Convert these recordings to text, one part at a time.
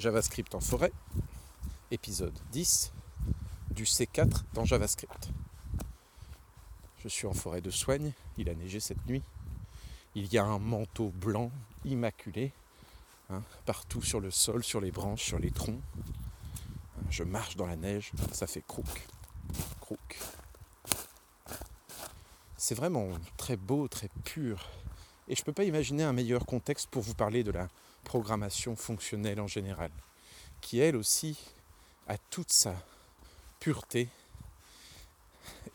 JavaScript en forêt, épisode 10 du C4 dans JavaScript. Je suis en forêt de soigne, il a neigé cette nuit. Il y a un manteau blanc immaculé hein, partout sur le sol, sur les branches, sur les troncs. Je marche dans la neige, ça fait crouk, crouk. C'est vraiment très beau, très pur. Et je ne peux pas imaginer un meilleur contexte pour vous parler de la programmation fonctionnelle en général, qui elle aussi a toute sa pureté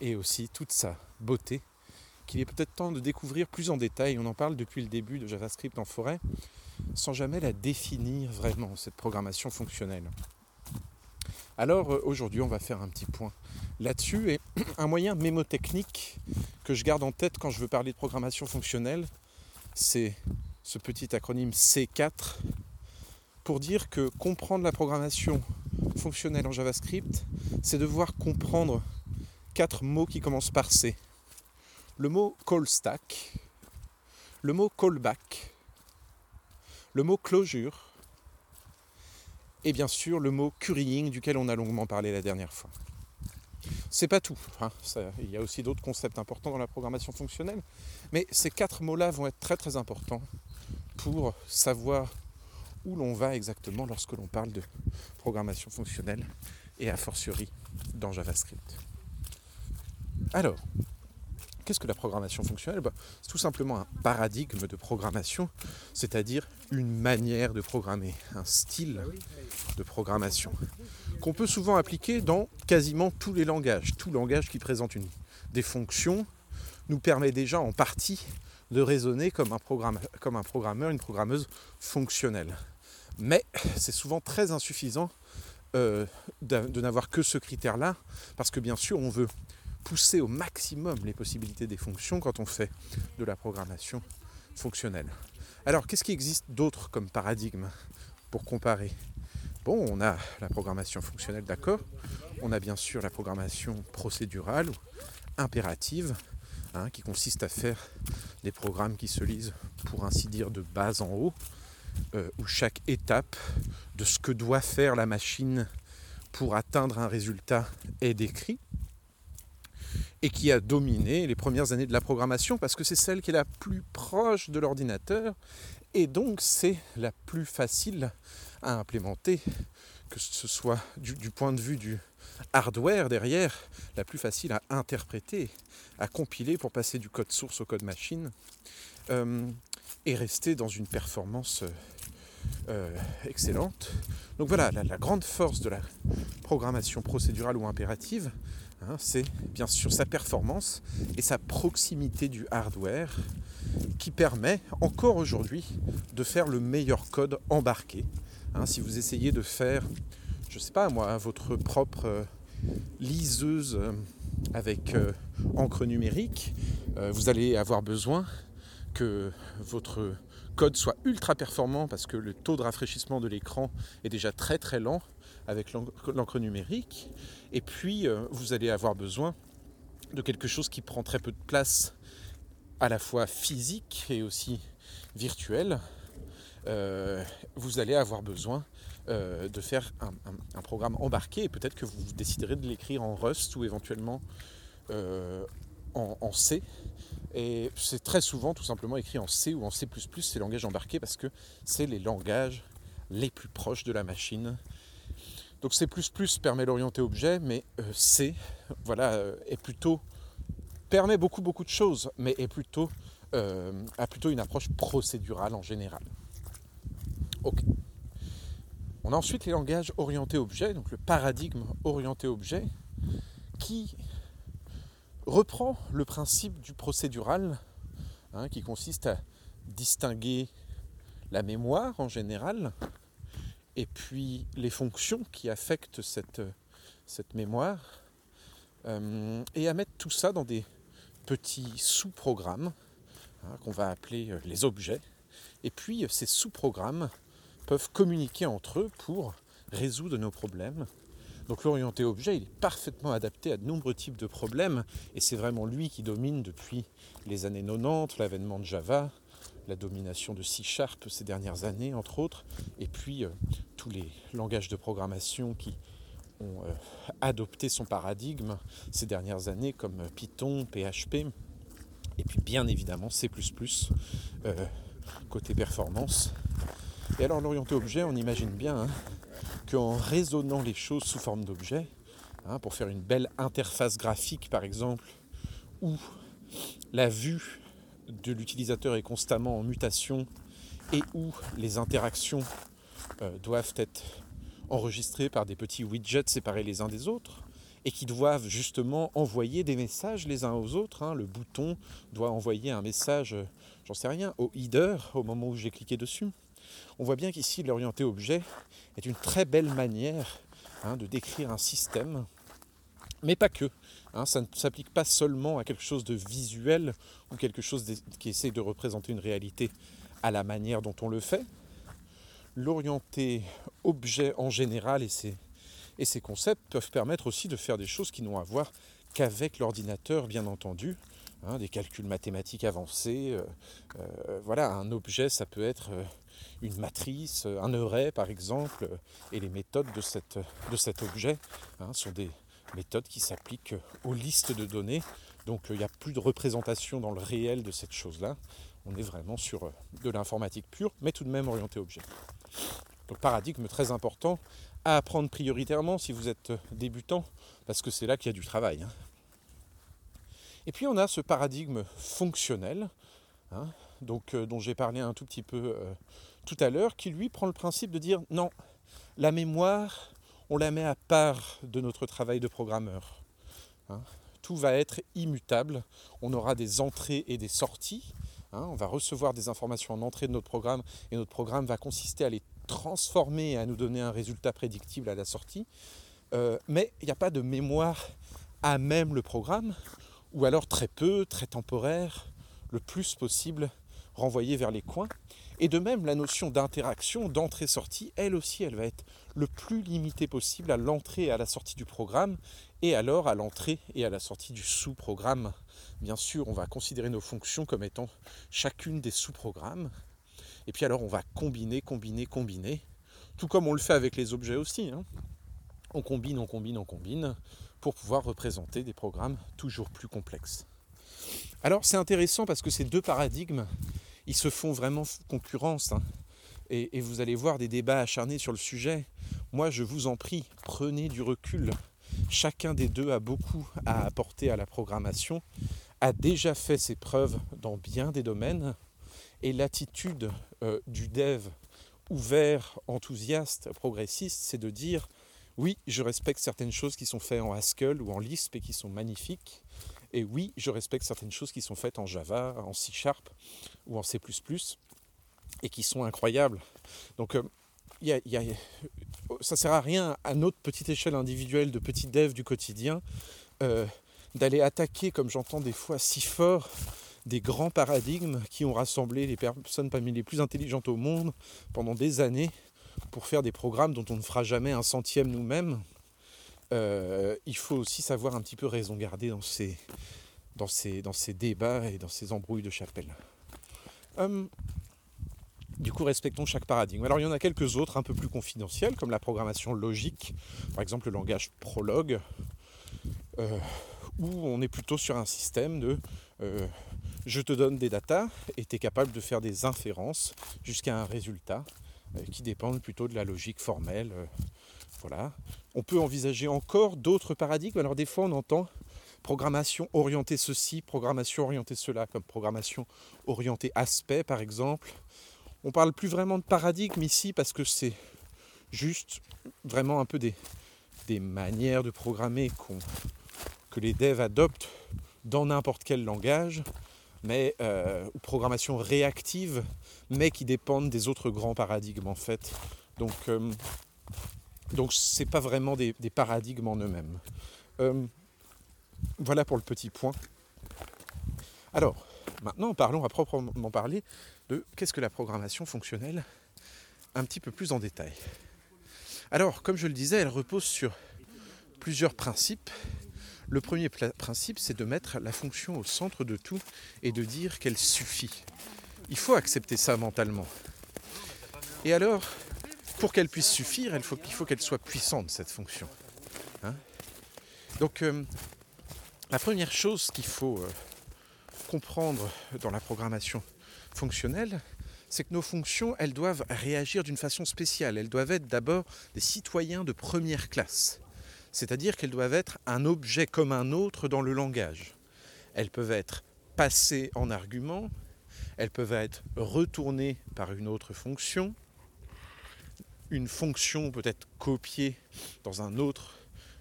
et aussi toute sa beauté, qu'il est peut-être temps de découvrir plus en détail. On en parle depuis le début de JavaScript en forêt, sans jamais la définir vraiment, cette programmation fonctionnelle. Alors euh, aujourd'hui, on va faire un petit point là-dessus et un moyen mémotechnique que je garde en tête quand je veux parler de programmation fonctionnelle, c'est ce petit acronyme C4 pour dire que comprendre la programmation fonctionnelle en JavaScript, c'est devoir comprendre quatre mots qui commencent par C. Le mot call stack, le mot callback, le mot closure et bien sûr le mot currying duquel on a longuement parlé la dernière fois. C'est pas tout. Il y a aussi d'autres concepts importants dans la programmation fonctionnelle. Mais ces quatre mots-là vont être très très importants pour savoir où l'on va exactement lorsque l'on parle de programmation fonctionnelle et a fortiori dans JavaScript. Alors, qu'est-ce que la programmation fonctionnelle bah, C'est tout simplement un paradigme de programmation, c'est-à-dire une manière de programmer, un style de programmation qu'on peut souvent appliquer dans quasiment tous les langages. Tout langage qui présente une, des fonctions nous permet déjà en partie de raisonner comme un, programmeur, une programmeuse fonctionnelle. Mais c'est souvent très insuffisant euh, de, n'avoir que ce critère-là, parce que bien sûr on veut pousser au maximum les possibilités des fonctions quand on fait de la programmation fonctionnelle. Alors qu'est-ce qui existe d'autre comme paradigme pour comparer? Bon, on a la programmation fonctionnelle, d'accord. On a bien sûr la programmation procédurale ou impérative, hein, qui consiste à faire des programmes qui se lisent, pour ainsi dire, de bas en haut, euh, où chaque étape de ce que doit faire la machine pour atteindre un résultat est décrit et qui a dominé les premières années de la programmation parce que c'est celle qui est la plus proche de l'ordinateur et donc c'est la plus facile à implémenter, que ce soit du, point de vue du hardware derrière, la plus facile à interpréter, à compiler pour passer du code source au code machine, euh, et rester dans une performance euh, excellente. Donc voilà, la, grande force de la programmation procédurale ou impérative, hein, c'est bien sûr sa performance et sa proximité du hardware qui permet encore aujourd'hui de faire le meilleur code embarqué. Hein, si vous essayez de faire, je ne sais pas moi, votre propre euh, liseuse euh, avec euh, encre numérique, vous allez avoir besoin que votre code soit ultra performant parce que le taux de rafraîchissement de l'écran est déjà très très lent avec l'encre numérique. Et puis vous allez avoir besoin de quelque chose qui prend très peu de place à la fois physique et aussi virtuel, euh, vous allez avoir besoin euh, de faire un, programme embarqué et peut-être que vous déciderez de l'écrire en Rust ou éventuellement euh, en, C. Et c'est très souvent tout simplement écrit en C ou en C++, ces langages embarqués, parce que c'est les langages les plus proches de la machine. Donc C++ permet l'orienté objet, mais C voilà, est plutôt permet beaucoup beaucoup de choses, mais est plutôt, euh, a plutôt une approche procédurale en général. On a ensuite les langages orientés objet, donc le paradigme orienté objet, qui reprend le principe du procédural, hein, qui consiste à distinguer la mémoire en général, et puis les fonctions qui affectent cette, cette mémoire, euh, et à mettre tout ça dans des petits sous-programmes hein, qu'on va appeler euh, les objets. Et puis euh, ces sous-programmes peuvent communiquer entre eux pour résoudre nos problèmes. Donc l'orienté objet, il est parfaitement adapté à de nombreux types de problèmes et c'est vraiment lui qui domine depuis les années 90, l'avènement de Java, la domination de C Sharp ces dernières années entre autres, et puis tous les langages de programmation qui ont euh, adopté son paradigme ces dernières années, comme Python, PHP, et puis bien évidemment C euh, côté performance. Et alors l'orienté objet, on imagine bien hein, qu'en raisonnant les choses sous forme d'objet, hein, pour faire une belle interface graphique par exemple, où la vue de l'utilisateur est constamment en mutation et où les interactions euh, doivent être enregistrées par des petits widgets séparés les uns des autres et qui doivent justement envoyer des messages les uns aux autres. Hein. Le bouton doit envoyer un message, euh, j'en sais rien, au header au moment où j'ai cliqué dessus. On voit bien qu'ici l'orienté objet est une très belle manière hein, de décrire un système, mais pas que. Hein. ça ne s'applique pas seulement à quelque chose de visuel ou quelque chose qui essaie de représenter une réalité à la manière dont on le fait. L'orienté objet en général et ses, concepts peuvent permettre aussi de faire des choses qui n'ont à voir qu'avec l'ordinateur, bien entendu. Hein, des calculs mathématiques avancés. Euh, euh, voilà, un objet, ça peut être euh, une matrice, un array par exemple, et les méthodes de, cet objet hein, sont des méthodes qui s'appliquent aux listes de données. Donc il n'y a plus de représentation dans le réel de cette chose-là. On est vraiment sur de l'informatique pure, mais tout de même orienté objet. Donc paradigme très important à apprendre prioritairement si vous êtes débutant, parce que c'est là qu'il y a du travail. Hein. Et puis on a ce paradigme fonctionnel, hein, euh, dont j'ai parlé un tout petit peu euh, tout à l'heure, qui lui prend le principe de dire non, la mémoire, on la met à part de notre travail de programmeur. Hein. Tout va être immutable, on aura des entrées et des sorties, on va recevoir des informations en entrée de notre programme et notre programme va consister à les transformer et à nous donner un résultat prédictible à la sortie. Euh, mais il n'y a pas de mémoire à même le programme, ou alors très peu, très temporaire, le plus possible renvoyé vers les coins. Et de même, la notion d'interaction, d'entrée-sortie, elle aussi, elle va être le plus limitée possible à l'entrée et à la sortie du programme, et alors à l'entrée et à la sortie du sous-programme. Bien sûr, on va considérer nos fonctions comme étant chacune des sous-programmes, et puis alors on va combiner, combiner, combiner, tout comme on le fait avec les objets aussi. Hein. On combine, on combine, on combine, pour pouvoir représenter des programmes toujours plus complexes. Alors c'est intéressant parce que ces deux paradigmes, ils se font vraiment concurrence. Hein. Et, et, vous allez voir des débats acharnés sur le sujet. Moi, je vous en prie, prenez du recul. Chacun des deux a beaucoup à apporter à la programmation, a déjà fait ses preuves dans bien des domaines, et l'attitude euh, du dev ouvert, enthousiaste, progressiste, c'est de dire oui, je respecte certaines choses qui sont faites en Haskell ou en Lisp et qui sont magnifiques. Et oui, je respecte certaines choses qui sont faites en Java, en C Sharp ou en C et qui sont incroyables. Donc, euh, y a, y a, ça ne sert à rien à notre petite échelle individuelle de petits devs du quotidien euh, d'aller attaquer, comme j'entends des fois si fort, des grands paradigmes qui ont rassemblé les personnes parmi les plus intelligentes au monde pendant des années pour faire des programmes dont on ne fera jamais un centième nous-mêmes. Euh, il faut aussi savoir un petit peu raison garder dans ces, dans ces, dans ces débats et dans ces embrouilles de chapelle. Hum, du coup, respectons chaque paradigme. Alors, il y en a quelques autres un peu plus confidentiels, comme la programmation logique, par exemple le langage Prolog, euh, où on est plutôt sur un système de euh, je te donne des datas et tu es capable de faire des inférences jusqu'à un résultat euh, qui dépendent plutôt de la logique formelle. Voilà. On peut envisager encore d'autres paradigmes. Alors des fois on entend programmation orientée ceci, programmation orientée cela, comme programmation orientée aspect par exemple. On parle plus vraiment de paradigme ici parce que c'est juste vraiment un peu des, manières de programmer que les devs adoptent dans n'importe quel langage mais euh, programmation réactive, mais qui dépendent des autres grands paradigmes en fait. Donc, euh, donc c'est pas vraiment des, paradigmes en eux-mêmes. Euh, voilà pour le petit point. Alors, maintenant parlons à proprement parler de qu'est-ce que la programmation fonctionnelle? Un petit peu plus en détail. Alors, comme je le disais, elle repose sur plusieurs principes le premier principe, c'est de mettre la fonction au centre de tout et de dire qu'elle suffit. Il faut accepter ça mentalement. Et alors, pour qu'elle puisse suffire, il faut, faut qu'elle soit puissante, cette fonction. Hein. Donc, euh, la première chose qu'il faut euh, comprendre dans la programmation fonctionnelle, c'est que nos fonctions, elles doivent réagir d'une façon spéciale. Elles doivent être d'abord des citoyens de première classe. C'est-à-dire qu'elles doivent être un objet comme un autre dans le langage. Elles peuvent être passées en argument, elles peuvent être retournées par une autre fonction, une fonction peut être copiée dans un autre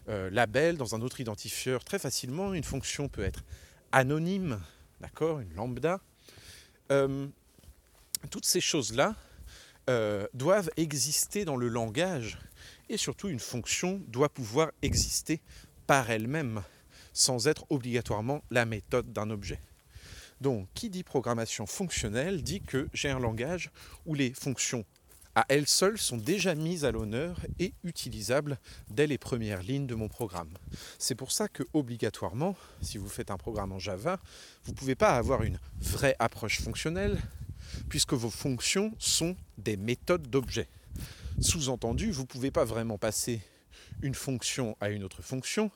euh, label, dans un autre identifieur très facilement. Une fonction peut être anonyme, d'accord, une lambda. Euh, toutes ces choses-là euh, doivent exister dans le langage et surtout une fonction doit pouvoir exister par elle-même sans être obligatoirement la méthode d'un objet. Donc qui dit programmation fonctionnelle dit que j'ai un langage où les fonctions à elles seules sont déjà mises à l'honneur et utilisables dès les premières lignes de mon programme. C'est pour ça que obligatoirement, si vous faites un programme en Java, vous ne pouvez pas avoir une vraie approche fonctionnelle puisque vos fonctions sont des méthodes d'objets. Sous-entendu, vous ne pouvez pas vraiment passer une fonction à une autre fonction.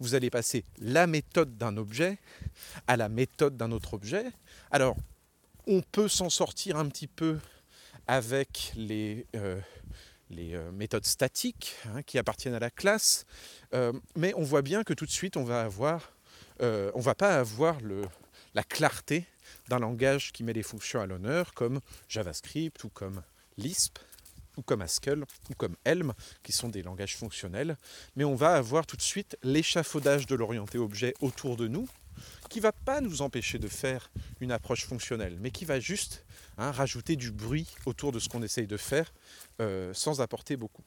Vous allez passer la méthode d'un objet à la méthode d'un autre objet. Alors, on peut s'en sortir un petit peu avec les, euh, euh, méthodes statiques hein, qui appartiennent à la classe, euh, mais on voit bien que tout de suite on va va pas avoir la clarté d'un langage qui met les fonctions à l'honneur, comme JavaScript ou comme Lisp ou comme Haskell ou comme Elm, qui sont des langages fonctionnels, mais on va avoir tout de suite l'échafaudage de l'orienté objet autour de nous, qui ne va pas nous empêcher de faire une approche fonctionnelle, mais qui va juste hein, rajouter du bruit autour de ce qu'on essaye de faire euh, sans apporter beaucoup.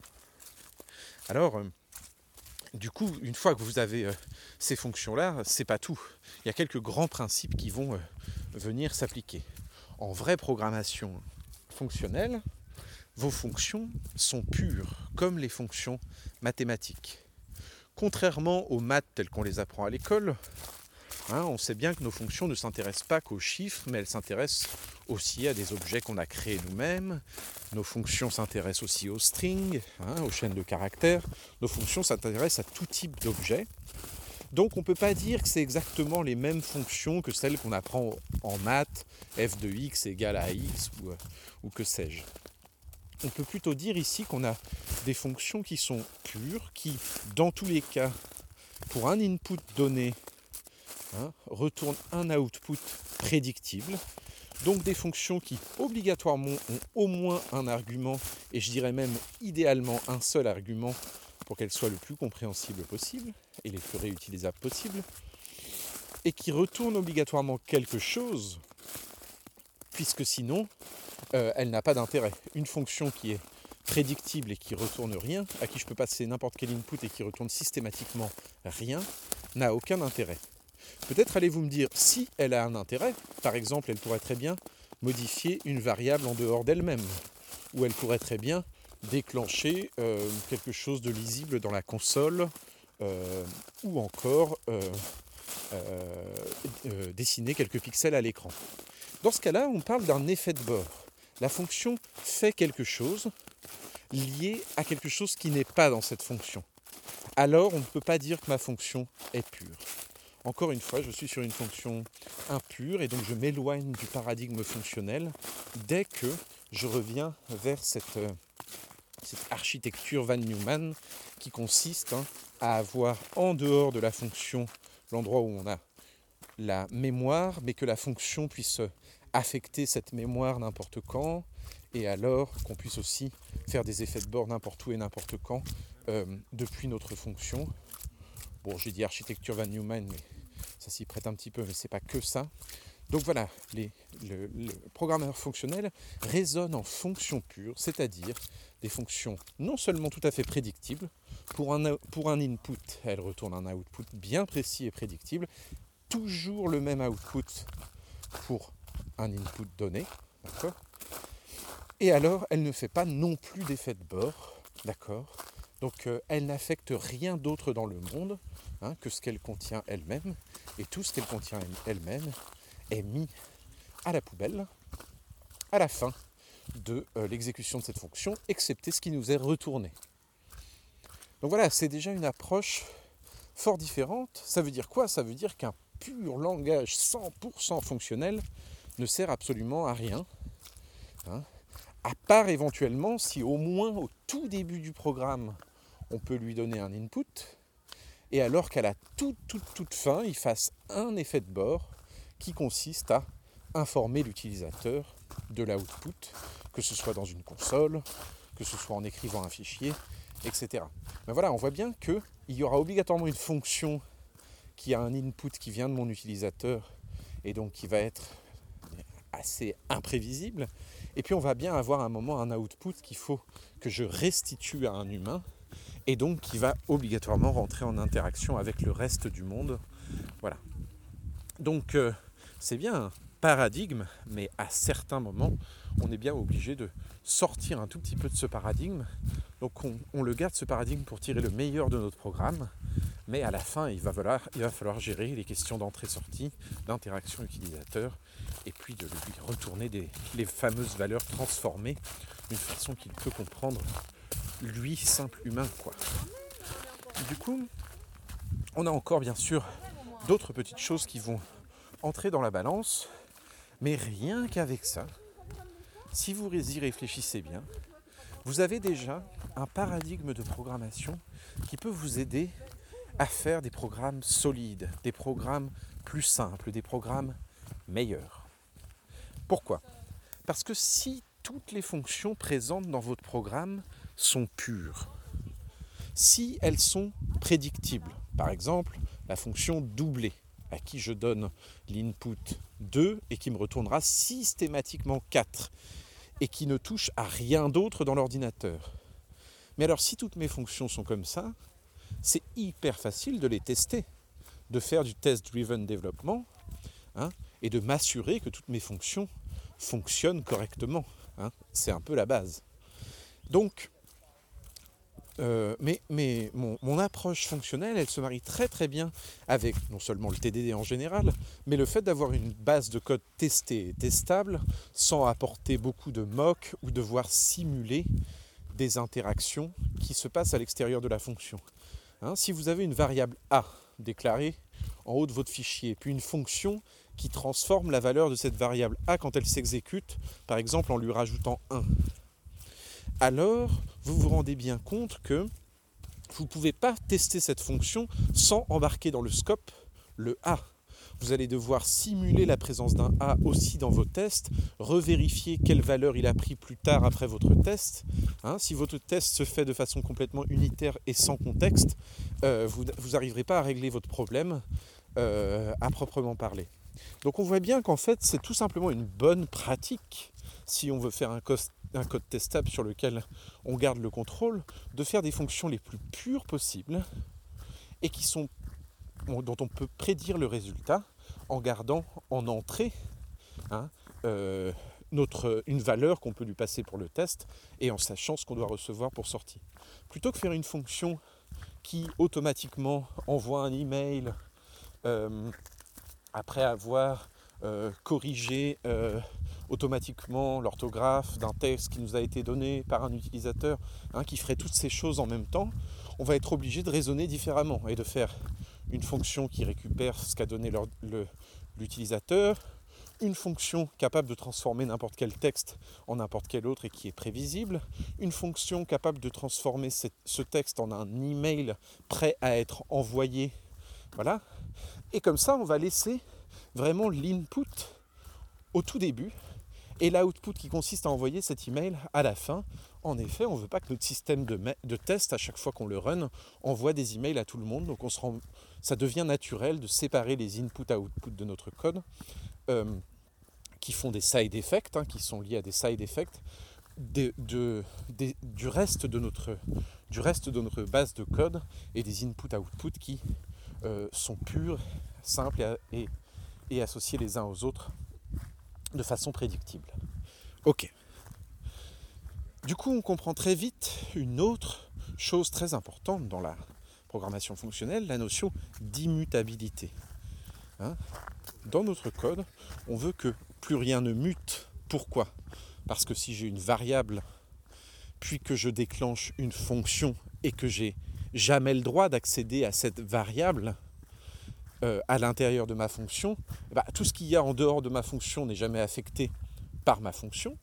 Alors, euh, du coup, une fois que vous avez euh, ces fonctions-là, c'est pas tout. Il y a quelques grands principes qui vont venir s'appliquer. En vraie programmation fonctionnelle, vos fonctions sont pures, comme les fonctions mathématiques. Contrairement aux maths telles qu'on les apprend à l'école, Hein, on sait bien que nos fonctions ne s'intéressent pas qu'aux chiffres, mais elles s'intéressent aussi à des objets qu'on a créés nous-mêmes. Nos fonctions s'intéressent aussi aux strings, hein, aux chaînes de caractères. Nos fonctions s'intéressent à tout type d'objets. Donc on ne peut pas dire que c'est exactement les mêmes fonctions que celles qu'on apprend en maths, f de x égale à x euh, ou que sais-je. On peut plutôt dire ici qu'on a des fonctions qui sont pures, qui dans tous les cas, pour un input donné, Hein, retourne un output prédictible. Donc des fonctions qui obligatoirement ont au moins un argument, et je dirais même idéalement un seul argument pour qu'elles soient le plus compréhensibles possible et les plus réutilisables possibles, et qui retournent obligatoirement quelque chose, puisque sinon, euh, elle n'a pas d'intérêt. Une fonction qui est prédictible et qui retourne rien, à qui je peux passer n'importe quel input et qui retourne systématiquement rien, n'a aucun intérêt. Peut-être allez-vous me dire, si elle a un intérêt, par exemple, elle pourrait très bien modifier une variable en dehors d'elle-même, ou elle pourrait très bien déclencher euh, quelque chose de lisible dans la console, euh, ou encore euh, dessiner quelques pixels à l'écran. Dans ce cas-là, on parle d'un effet de bord. La fonction fait quelque chose lié à quelque chose qui n'est pas dans cette fonction. Alors on ne peut pas dire que ma fonction est pure. Encore une fois, je suis sur une fonction impure et donc je m'éloigne du paradigme fonctionnel dès que je reviens vers cette, euh, architecture Van Neumann qui consiste hein, à avoir en dehors de la fonction l'endroit où on a la mémoire, mais que la fonction puisse affecter cette mémoire n'importe quand, et alors qu'on puisse aussi faire des effets de bord n'importe où et n'importe quand euh, depuis notre fonction. Bon, j'ai dit architecture Van Neumann, mais ça s'y prête un petit peu, mais c'est pas que ça. Donc voilà, les, le, programmeur fonctionnel raisonne en fonctions pures, c'est-à-dire des fonctions non seulement tout à fait prédictibles, pour un, pour un input, elle retourne un output bien précis et prédictible, toujours le même output pour un input donné, d'accord? Et alors, elle ne fait pas non plus d'effet de bord, d'accord? Donc euh, elle n'affecte rien d'autre dans le monde hein, que ce qu'elle contient elle-même. Et tout ce qu'elle contient elle-même est mis à la poubelle à la fin de euh, l'exécution de cette fonction, excepté ce qui nous est retourné. Donc voilà, c'est déjà une approche fort différente. Ça veut dire quoi? Ça veut dire qu'un pur langage 100% fonctionnel ne sert absolument à rien. Hein. à part éventuellement si au moins au tout début du programme, on peut lui donner un input, et alors qu'à la toute, toute, toute fin, il fasse un effet de bord qui consiste à informer l'utilisateur de l'output, que ce soit dans une console, que ce soit en écrivant un fichier, etc. Mais voilà, on voit bien qu'il y aura obligatoirement une fonction qui a un input qui vient de mon utilisateur et donc qui va être assez imprévisible. Et puis on va bien avoir un moment un output qu'il faut que je restitue à un humain et donc qui va obligatoirement rentrer en interaction avec le reste du monde. Voilà. Donc euh, c'est bien un paradigme, mais à certains moments, on est bien obligé de sortir un tout petit peu de ce paradigme. Donc on, le garde ce paradigme pour tirer le meilleur de notre programme, mais à la fin, il va falloir, gérer les questions d'entrée-sortie, d'interaction utilisateur, et puis de lui retourner les fameuses valeurs transformées d'une façon qu'il peut comprendre lui, simple humain, quoi. Du coup, on a encore bien sûr d'autres petites choses qui vont entrer dans la balance, mais rien qu'avec ça, si vous y réfléchissez bien, vous avez déjà un paradigme de programmation qui peut vous aider à faire des programmes solides, des programmes plus simples, des programmes meilleurs. Pourquoi? Parce que si toutes les fonctions présentes dans votre programme sont pures. Si elles sont prédictibles, par exemple la fonction doublée, à qui je donne l'input 2 et qui me retournera systématiquement 4 et qui ne touche à rien d'autre dans l'ordinateur. Mais alors si toutes mes fonctions sont comme ça, c'est hyper facile de les tester, de faire du test-driven développement hein, et de m'assurer que toutes mes fonctions fonctionnent correctement. Hein. C'est un peu la base. Donc, euh, mais, mon, approche fonctionnelle, elle se marie très très bien avec non seulement le TDD en général, mais le fait d'avoir une base de code testée et testable sans apporter beaucoup de mock ou devoir simuler des interactions qui se passent à l'extérieur de la fonction. Hein, si vous avez une variable A déclarée en haut de votre fichier, puis une fonction qui transforme la valeur de cette variable A quand elle s'exécute, par exemple en lui rajoutant 1, alors vous vous rendez bien compte que vous ne pouvez pas tester cette fonction sans embarquer dans le scope le A. Vous allez devoir simuler la présence d'un A aussi dans vos tests, revérifier quelle valeur il a pris plus tard après votre test. Hein, si votre test se fait de façon complètement unitaire et sans contexte, euh, vous n'arriverez pas à régler votre problème euh, à proprement parler. Donc on voit bien qu'en fait c'est tout simplement une bonne pratique si on veut faire un, un code testable sur lequel on garde le contrôle, de faire des fonctions les plus pures possibles et qui sont, dont on peut prédire le résultat en gardant en entrée hein, euh, une valeur qu'on peut lui passer pour le test et en sachant ce qu'on doit recevoir pour sortie. Plutôt que faire une fonction qui automatiquement envoie un email euh, après avoir euh, corrigé automatiquement l'orthographe d'un texte qui nous a été donné par un utilisateur, hein, qui ferait toutes ces choses en même temps, on va être obligé de raisonner différemment et de faire une fonction qui récupère ce qu'a donné l'utilisateur, une fonction capable de transformer n'importe quel texte en n'importe quel autre et qui est prévisible, une fonction capable de transformer ce texte en un email prêt à être envoyé. Voilà. Et comme ça, on va laisser vraiment l'input au tout début et l'output qui consiste à envoyer cet email à la fin. En effet, on ne veut pas que notre système de, test, à chaque fois qu'on le run, envoie des emails à tout le monde. Donc ça devient naturel de séparer les input-output de notre code, euh, qui font des side effects, hein, qui sont liés à des side effects, du, reste de notre, base de code et des input-output qui euh, sont purs, simples et associés les uns aux autres de façon prédictible. Ok. Du coup, on comprend très vite une autre chose très importante dans la programmation fonctionnelle, la notion d'immutabilité. Hein? Dans notre code, on veut que plus rien ne mute. Pourquoi? Parce que si j'ai une variable, puis que je déclenche une fonction et que j'ai jamais le droit d'accéder à cette variable euh, à l'intérieur de ma fonction, bah, tout ce qu'il y a en dehors de ma fonction n'est jamais affecté par ma fonction.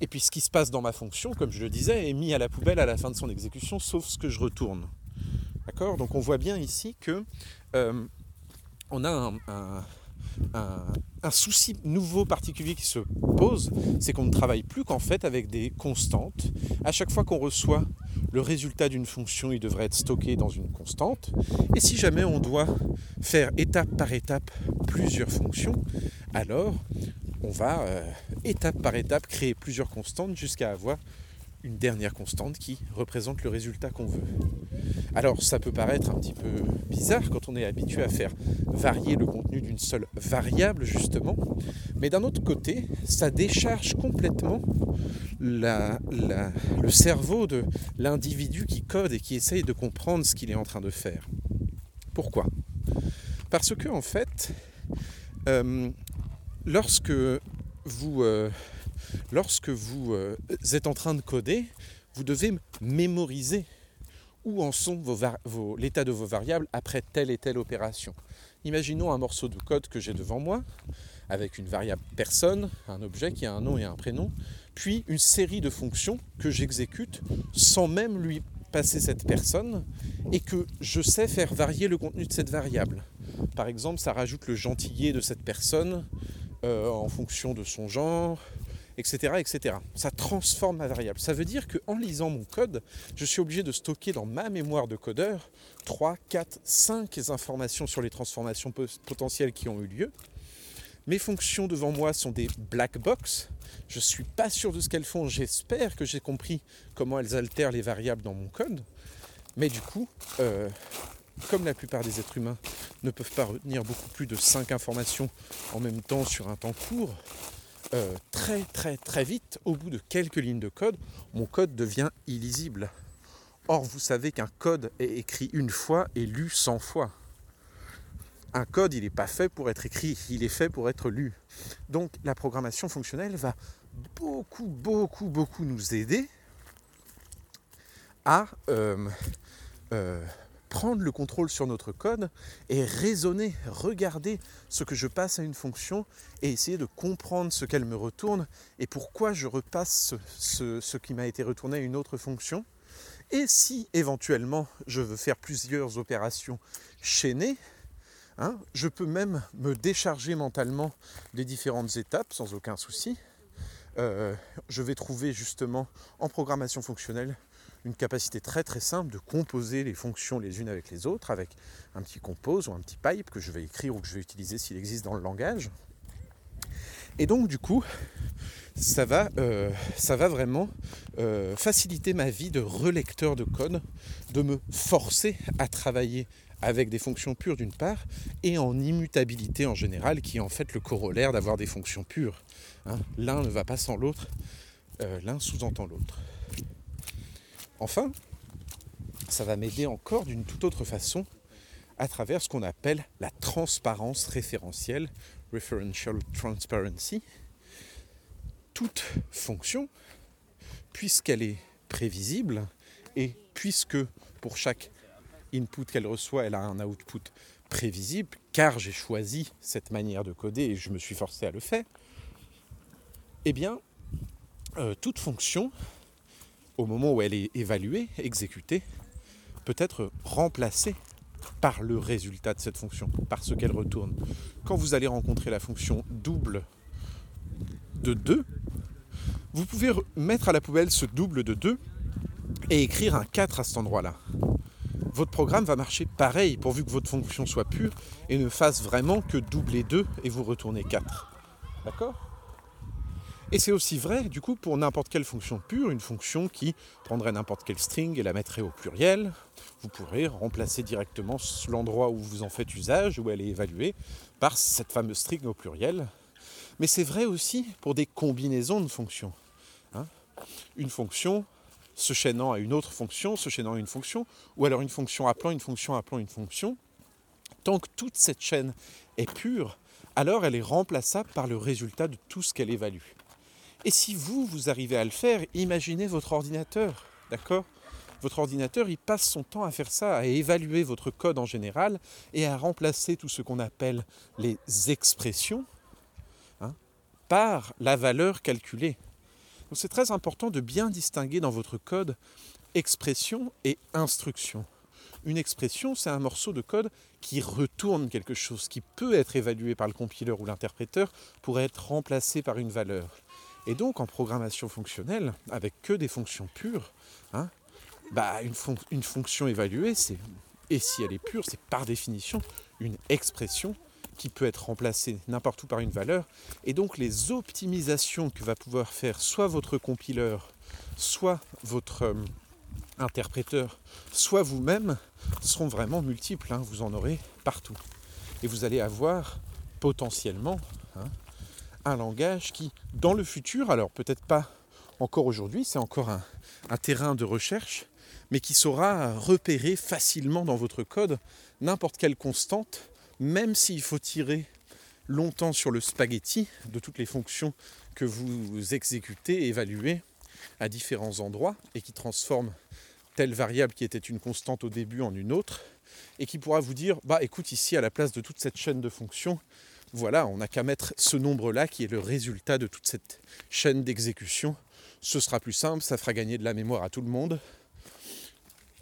Et puis ce qui se passe dans ma fonction, comme je le disais, est mis à la poubelle à la fin de son exécution, sauf ce que je retourne. D'accord? Donc on voit bien ici que euh, on a un, souci nouveau particulier qui se pose, c'est qu'on ne travaille plus qu'en fait avec des constantes. À chaque fois qu'on reçoit le résultat d'une fonction, il devrait être stocké dans une constante. Et si jamais on doit faire étape par étape plusieurs fonctions, alors on va euh, étape par étape créer plusieurs constantes jusqu'à avoir une dernière constante qui représente le résultat qu'on veut. Alors ça peut paraître un petit peu bizarre quand on est habitué à faire varier le contenu d'une seule variable justement, mais d'un autre côté, ça décharge complètement le cerveau de l'individu qui code et qui essaye de comprendre ce qu'il est en train de faire. Pourquoi? Parce que en fait, euh, lorsque vous euh, lorsque vous euh, êtes en train de coder, vous devez mémoriser où en sont l'état de vos variables après telle et telle opération. Imaginons un morceau de code que j'ai devant moi, avec une variable personne, un objet qui a un nom et un prénom, puis une série de fonctions que j'exécute sans même lui passer cette personne, et que je sais faire varier le contenu de cette variable. Par exemple, ça rajoute le gentillet de cette personne euh, en fonction de son genre, etc., etc. Ça transforme ma variable. Ça veut dire qu'en lisant mon code, je suis obligé de stocker dans ma mémoire de codeur 3, 4, 5 informations sur les transformations potentielles qui ont eu lieu. Mes fonctions devant moi sont des black box. Je ne suis pas sûr de ce qu'elles font. J'espère que j'ai compris comment elles altèrent les variables dans mon code. Mais du coup, euh, comme la plupart des êtres humains ne peuvent pas retenir beaucoup plus de 5 informations en même temps sur un temps court, euh, très très très vite, au bout de quelques lignes de code, mon code devient illisible. Or, vous savez qu'un code est écrit une fois et lu 100 fois. Un code, il n'est pas fait pour être écrit, il est fait pour être lu. Donc la programmation fonctionnelle va beaucoup, beaucoup, beaucoup nous aider à euh, euh, prendre le contrôle sur notre code et raisonner, regarder ce que je passe à une fonction et essayer de comprendre ce qu'elle me retourne et pourquoi je repasse ce, qui m'a été retourné à une autre fonction. Et si éventuellement je veux faire plusieurs opérations chaînées, hein, je peux même me décharger mentalement des différentes étapes sans aucun souci. Euh, je vais trouver justement en programmation fonctionnelle une capacité très très simple de composer les fonctions les unes avec les autres avec un petit compose ou un petit pipe que je vais écrire ou que je vais utiliser s'il existe dans le langage. Et donc du coup, ça va, euh, ça va vraiment euh, faciliter ma vie de relecteur de code, de me forcer à travailler avec des fonctions pures d'une part, et en immutabilité en général, qui est en fait le corollaire d'avoir des fonctions pures. Hein. l'un ne va pas sans l'autre, euh, l'un sous-entend l'autre. Enfin, ça va m'aider encore d'une toute autre façon à travers ce qu'on appelle la transparence référentielle, referential transparency. Toute fonction, puisqu'elle est prévisible et puisque pour chaque input qu'elle reçoit, elle a un output prévisible, car j'ai choisi cette manière de coder et je me suis forcé à le faire, eh bien, euh, toute fonction au moment où elle est évaluée, exécutée, peut être remplacée par le résultat de cette fonction, par ce qu'elle retourne. Quand vous allez rencontrer la fonction double de 2, vous pouvez mettre à la poubelle ce double de 2 et écrire un 4 à cet endroit-là. Votre programme va marcher pareil pourvu que votre fonction soit pure et ne fasse vraiment que doubler 2 et vous retournez 4. D'accord? Et c'est aussi vrai, du coup, pour n'importe quelle fonction pure, une fonction qui prendrait n'importe quelle string et la mettrait au pluriel. Vous pourrez remplacer directement l'endroit où vous en faites usage, où elle est évaluée, par cette fameuse string au pluriel. Mais c'est vrai aussi pour des combinaisons de fonctions. Hein. une fonction se chaînant à une autre fonction, se chaînant à une fonction, ou alors une fonction appelant une fonction appelant une fonction. Tant que toute cette chaîne est pure, alors elle est remplaçable par le résultat de tout ce qu'elle évalue. Et si vous, vous arrivez à le faire, imaginez votre ordinateur, d'accord? Votre ordinateur, il passe son temps à faire ça, à évaluer votre code en général et à remplacer tout ce qu'on appelle les expressions hein, par la valeur calculée. C'est très important de bien distinguer dans votre code expression et instruction. Une expression, c'est un morceau de code qui retourne quelque chose, qui peut être évalué par le compiler ou l'interpréteur pour être remplacé par une valeur. Et donc en programmation fonctionnelle, avec que des fonctions pures, hein, bah une, fonction évaluée, et si elle est pure, c'est par définition une expression qui peut être remplacée n'importe où par une valeur. Et donc les optimisations que va pouvoir faire soit votre compiler, soit votre euh, interpréteur, soit vous-même, seront vraiment multiples. Hein. vous en aurez partout. Et vous allez avoir potentiellement hein, un langage qui, dans le futur, alors peut-être pas encore aujourd'hui, c'est encore un, terrain de recherche, mais qui saura repérer facilement dans votre code n'importe quelle constante, même s'il faut tirer longtemps sur le spaghetti de toutes les fonctions que vous exécutez, évaluez à différents endroits et qui transforment telle variable qui était une constante au début en une autre, et qui pourra vous dire, bah écoute, ici à la place de toute cette chaîne de fonctions, voilà, on n'a qu'à mettre ce nombre-là qui est le résultat de toute cette chaîne d'exécution. Ce sera plus simple, ça fera gagner de la mémoire à tout le monde.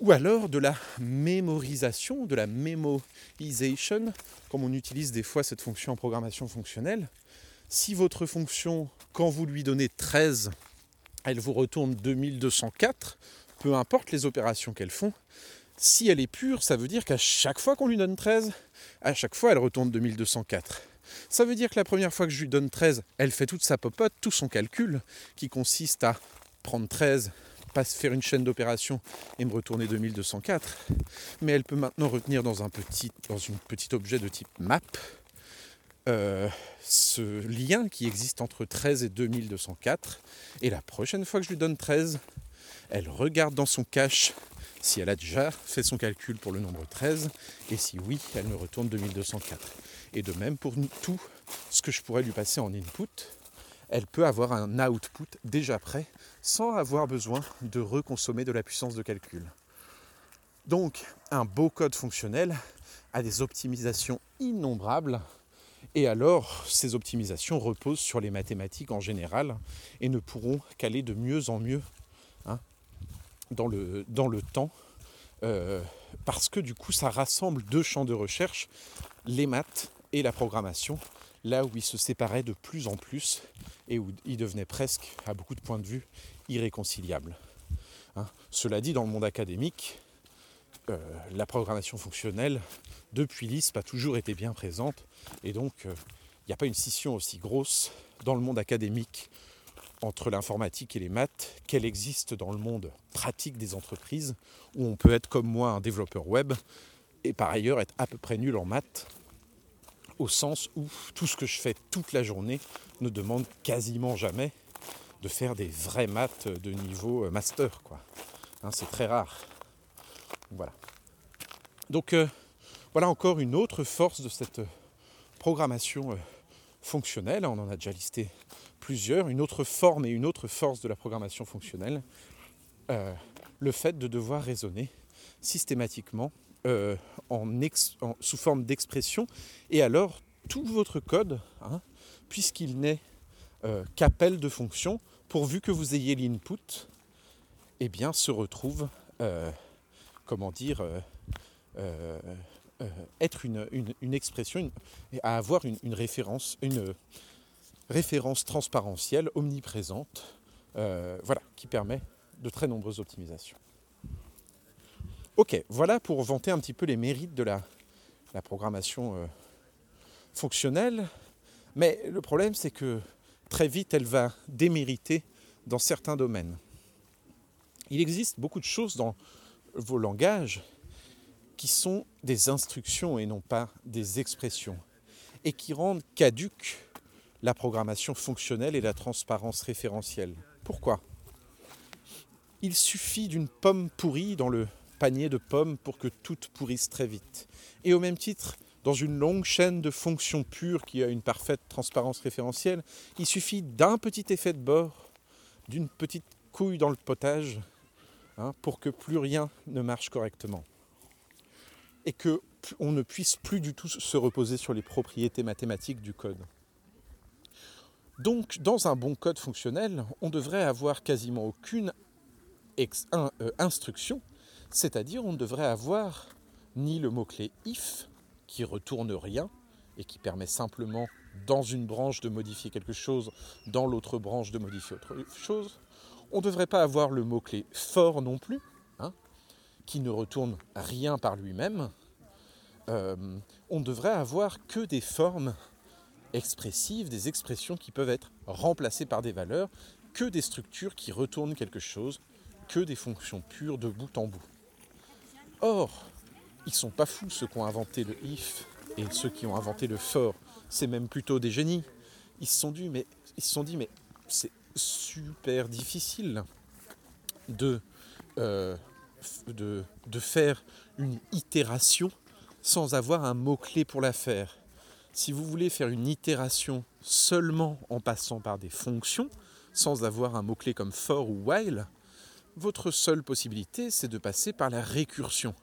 Ou alors de la mémorisation, de la memoization, comme on utilise des fois cette fonction en programmation fonctionnelle. Si votre fonction, quand vous lui donnez 13, elle vous retourne 2204, peu importe les opérations qu'elles font, si elle est pure, ça veut dire qu'à chaque fois qu'on lui donne 13, à chaque fois elle retourne 2204. Ça veut dire que la première fois que je lui donne 13, elle fait toute sa popote, tout son calcul, qui consiste à prendre 13, faire une chaîne d'opérations et me retourner 2204. Mais elle peut maintenant retenir dans un petit, dans une objet de type map euh, ce lien qui existe entre 13 et 2204. Et la prochaine fois que je lui donne 13, elle regarde dans son cache si elle a déjà fait son calcul pour le nombre 13, et si oui, elle me retourne 2204. Et de même pour tout ce que je pourrais lui passer en input, elle peut avoir un output déjà prêt sans avoir besoin de reconsommer de la puissance de calcul. Donc un beau code fonctionnel a des optimisations innombrables et alors ces optimisations reposent sur les mathématiques en général et ne pourront qu'aller de mieux en mieux dans le, dans le temps, euh, parce que du coup ça rassemble deux champs de recherche, les maths et la programmation, là où ils se séparaient de plus en plus et où ils devenaient presque, à beaucoup de points de vue, irréconciliables. Hein. Cela dit, dans le monde académique, euh, la programmation fonctionnelle, depuis l'ISP, a toujours été bien présente, et donc euh, il n'y a pas une scission aussi grosse dans le monde académique entre l'informatique et les maths qu'elle existe dans le monde pratique des entreprises, où on peut être comme moi un développeur web et par ailleurs être à peu près nul en maths, au sens où tout ce que je fais toute la journée ne demande quasiment jamais de faire des vraies maths de niveau euh, master. Quoi. Hein, c'est très rare. Voilà. Donc euh, voilà encore une autre force de cette programmation euh, fonctionnelle. On en a déjà listé plusieurs, une autre forme et une autre force de la programmation fonctionnelle, le fait de devoir raisonner systématiquement sous forme d'expression, et alors tout votre code, hein, puisqu'il n'est euh, qu'appel de fonction, pourvu que vous ayez l'input, eh bien se retrouve, comment dire, être une, expression, à avoir une, une référence, une, référence transparentielle, omniprésente, euh, voilà, qui permet de très nombreuses optimisations. Ok, voilà pour vanter un petit peu les mérites de la, programmation euh, fonctionnelle, mais le problème c'est que très vite elle va démériter dans certains domaines. Il existe beaucoup de choses dans vos langages qui sont des instructions et non pas des expressions, et qui rendent caduques la programmation fonctionnelle et la transparence référentielle. Pourquoi? Il suffit d'une pomme pourrie dans le panier de pommes pour que toutes pourrissent très vite. Et au même titre, dans une longue chaîne de fonctions pures qui a une parfaite transparence référentielle, il suffit d'un petit effet de bord, d'une petite couille dans le potage, hein, pour que plus rien ne marche correctement. Et que on ne puisse plus du tout se reposer sur les propriétés mathématiques du code. Donc, dans un bon code fonctionnel, on devrait avoir quasiment aucune euh, instruction, c'est-à-dire on ne devrait avoir ni le mot-clé if, qui retourne rien et qui permet simplement dans une branche de modifier quelque chose, dans l'autre branche de modifier autre chose. On ne devrait pas avoir le mot-clé for non plus, hein, qui ne retourne rien par lui-même. Euh, on ne devrait avoir que des formes expressives, des expressions qui peuvent être remplacées par des valeurs, que des structures qui retournent quelque chose, que des fonctions pures de bout en bout. Or, ils sont pas fous ceux qui ont inventé le if et ceux qui ont inventé le for. C'est même plutôt des génies. Ils se sont dit mais c'est super difficile de, euh, de faire une itération sans avoir un mot-clé pour la faire. Si vous voulez faire une itération seulement en passant par des fonctions, sans avoir un mot-clé comme for ou while, votre seule possibilité, c'est de passer par la récursion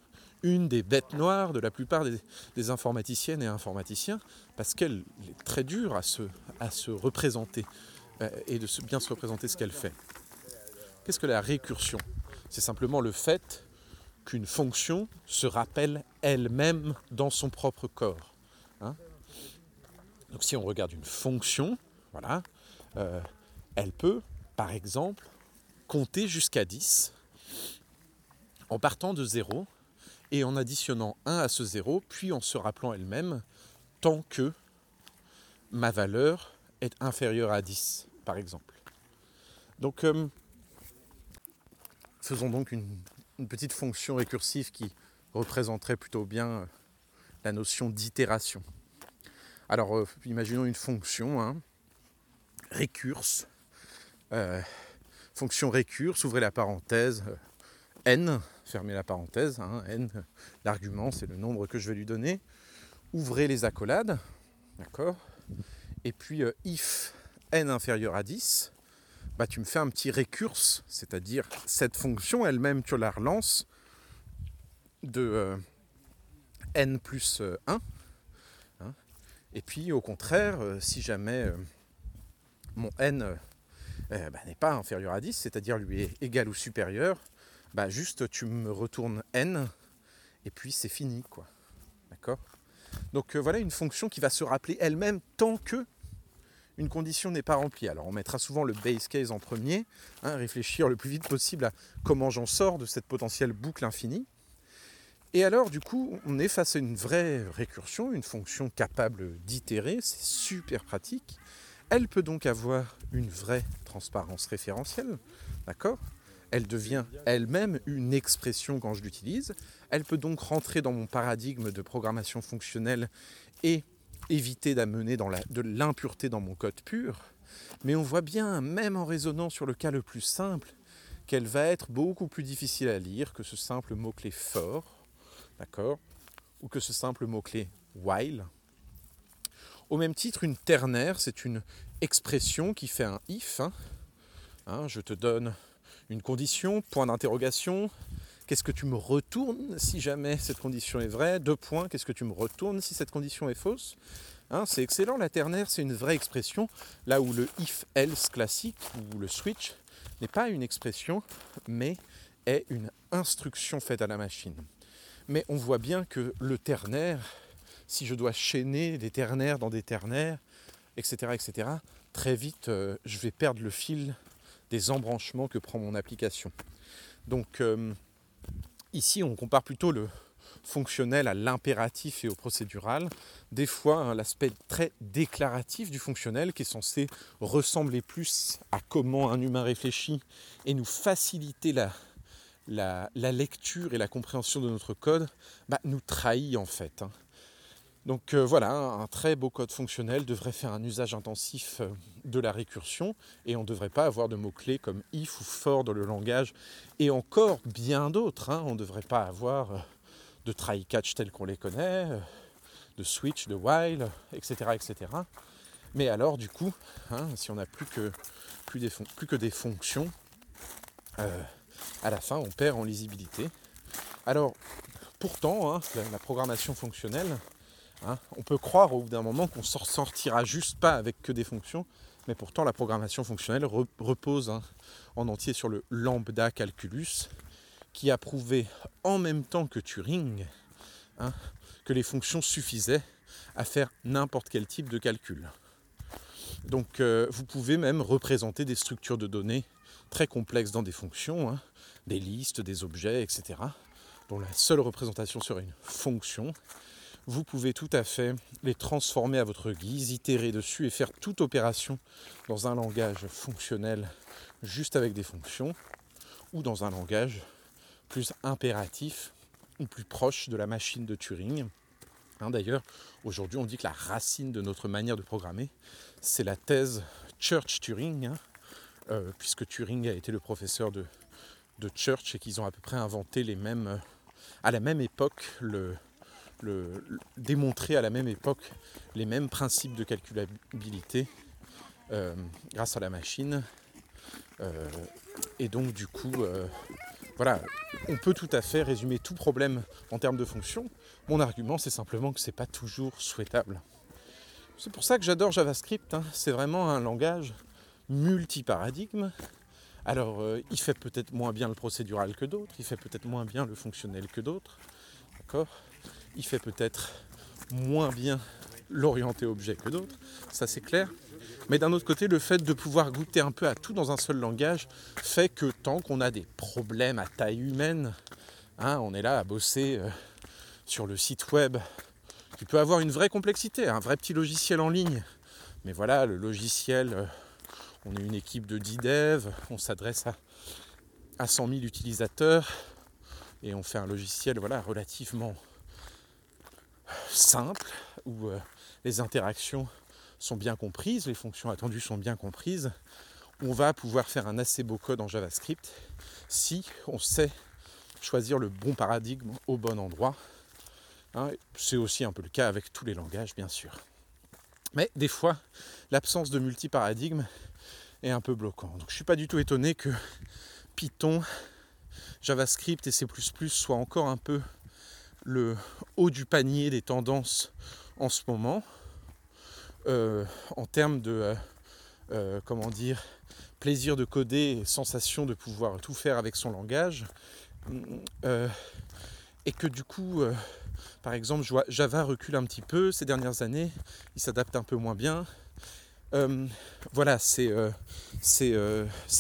une des bêtes noires de la plupart des, informaticiennes et informaticiens, parce qu'elle est très dure à se, représenter euh, et de bien se représenter ce qu'elle fait. Qu'est-ce que la récursion? C'est simplement le fait qu'une fonction se rappelle elle-même dans son propre corps. Hein? Donc si on regarde une fonction, voilà, euh, elle peut, par exemple, compter jusqu'à 10 en partant de 0 et en additionnant 1 à ce 0, puis en se rappelant elle-même tant que ma valeur est inférieure à 10, par exemple. Donc, euh, faisons donc une, petite fonction récursive qui représenterait plutôt bien euh, la notion d'itération. Alors, euh, imaginons une fonction, hein, récurse, fonction récurse, ouvrez la parenthèse, n, fermez la parenthèse, hein, n, l'argument c'est le nombre que je vais lui donner, ouvrez les accolades, d'accord Et puis euh, if n inférieur à 10, bah, tu me fais un petit récurse, c'est-à-dire cette fonction elle-même, tu la relances de euh, n plus 1. Euh, hein. et puis au contraire, si jamais mon n bah, n'est pas inférieur à 10, c'est-à-dire lui est égal ou supérieur, bah juste tu me retournes n et puis c'est fini quoi. D'accord? Donc euh, voilà une fonction qui va se rappeler elle-même tant que une condition n'est pas remplie. Alors on mettra souvent le base case en premier, hein, réfléchir le plus vite possible à comment j'en sors de cette potentielle boucle infinie. Et alors du coup on est face à une vraie récursion, une fonction capable d'itérer, c'est super pratique. Elle peut donc avoir une vraie transparence référentielle, d'accord? Elle devient elle-même une expression quand je l'utilise. Elle peut donc rentrer dans mon paradigme de programmation fonctionnelle et éviter d'amener de l'impureté dans mon code pur. Mais on voit bien, même en raisonnant sur le cas le plus simple, qu'elle va être beaucoup plus difficile à lire que ce simple mot-clé for, d'accord? Ou que ce simple mot-clé while. Au même titre, une ternaire, c'est une expression qui fait un if. Hein. Hein, je te donne une condition, point d'interrogation. Qu'est-ce que tu me retournes si jamais cette condition est vraie? Deux points, qu'est-ce que tu me retournes si cette condition est fausse? Hein, C'est excellent, la ternaire, c'est une vraie expression, là où le if-else classique ou le switch n'est pas une expression, mais est une instruction faite à la machine. Mais on voit bien que le ternaire, si je dois chaîner des ternaires dans des ternaires, etc., etc., très vite, euh, je vais perdre le fil des embranchements que prend mon application. Donc euh, ici, on compare plutôt le fonctionnel à l'impératif et au procédural. Des fois, hein, l'aspect très déclaratif du fonctionnel qui est censé ressembler plus à comment un humain réfléchit et nous faciliter la, lecture et la compréhension de notre code, bah, nous trahit en fait. Hein. Donc euh, voilà, un très beau code fonctionnel devrait faire un usage intensif euh, de la récursion et on ne devrait pas avoir de mots-clés comme if ou for dans le langage et encore bien d'autres. Hein. On ne devrait pas avoir euh, de try-catch tels qu'on les connaît, de switch, de while, etc. etc. Mais alors du coup, hein, si on n'a plus que, des fonctions, à la fin on perd en lisibilité. Alors pourtant, hein, la, programmation fonctionnelle, hein, on peut croire au bout d'un moment qu'on ne sortira juste pas avec que des fonctions, mais pourtant la programmation fonctionnelle repose en entier sur le lambda calculus, qui a prouvé en même temps que Turing que les fonctions suffisaient à faire n'importe quel type de calcul. Donc euh, vous pouvez même représenter des structures de données très complexes dans des fonctions, hein, des listes, des objets, etc., dont la seule représentation serait une fonction. Vous pouvez tout à fait les transformer à votre guise, itérer dessus et faire toute opération dans un langage fonctionnel juste avec des fonctions ou dans un langage plus impératif ou plus proche de la machine de Turing. Hein, d'ailleurs, aujourd'hui, on dit que la racine de notre manière de programmer, c'est la thèse Church-Turing, hein, euh, puisque Turing a été le professeur de, Church et qu'ils ont à peu près inventé les mêmes, euh, à la même époque, le, démontré à la même époque les mêmes principes de calculabilité euh, grâce à la machine. et donc, du coup, voilà, on peut tout à fait résumer tout problème en termes de fonction. Mon argument, c'est simplement que ce n'est pas toujours souhaitable. C'est pour ça que j'adore JavaScript. Hein. C'est vraiment un langage multi-paradigme. Alors, euh, il fait peut-être moins bien le procédural que d'autres, il fait peut-être moins bien le fonctionnel que d'autres. D'accord? Il fait peut-être moins bien l'orienté objet que d'autres. Ça, c'est clair. Mais d'un autre côté, le fait de pouvoir goûter un peu à tout dans un seul langage fait que tant qu'on a des problèmes à taille humaine, hein, on est là à bosser euh, sur le site web qui peut avoir une vraie complexité, un vrai petit logiciel en ligne. Mais voilà, le logiciel, euh, on est une équipe de 10 devs, on s'adresse à, à 100 000 utilisateurs et on fait un logiciel voilà, relativement simple où euh, les interactions sont bien comprises, les fonctions attendues sont bien comprises, on va pouvoir faire un assez beau code en JavaScript si on sait choisir le bon paradigme au bon endroit. Hein, c'est aussi un peu le cas avec tous les langages, bien sûr. Mais des fois, l'absence de multi-paradigme est un peu bloquant. Donc je ne suis pas du tout étonné que Python, JavaScript et C++ soient encore un peu le haut du panier des tendances en ce moment. Euh, en termes de euh, euh, comment dire plaisir de coder et sensation de pouvoir tout faire avec son langage. et que du coup, par exemple, Java recule un petit peu ces dernières années, il s'adapte un peu moins bien. voilà, c'est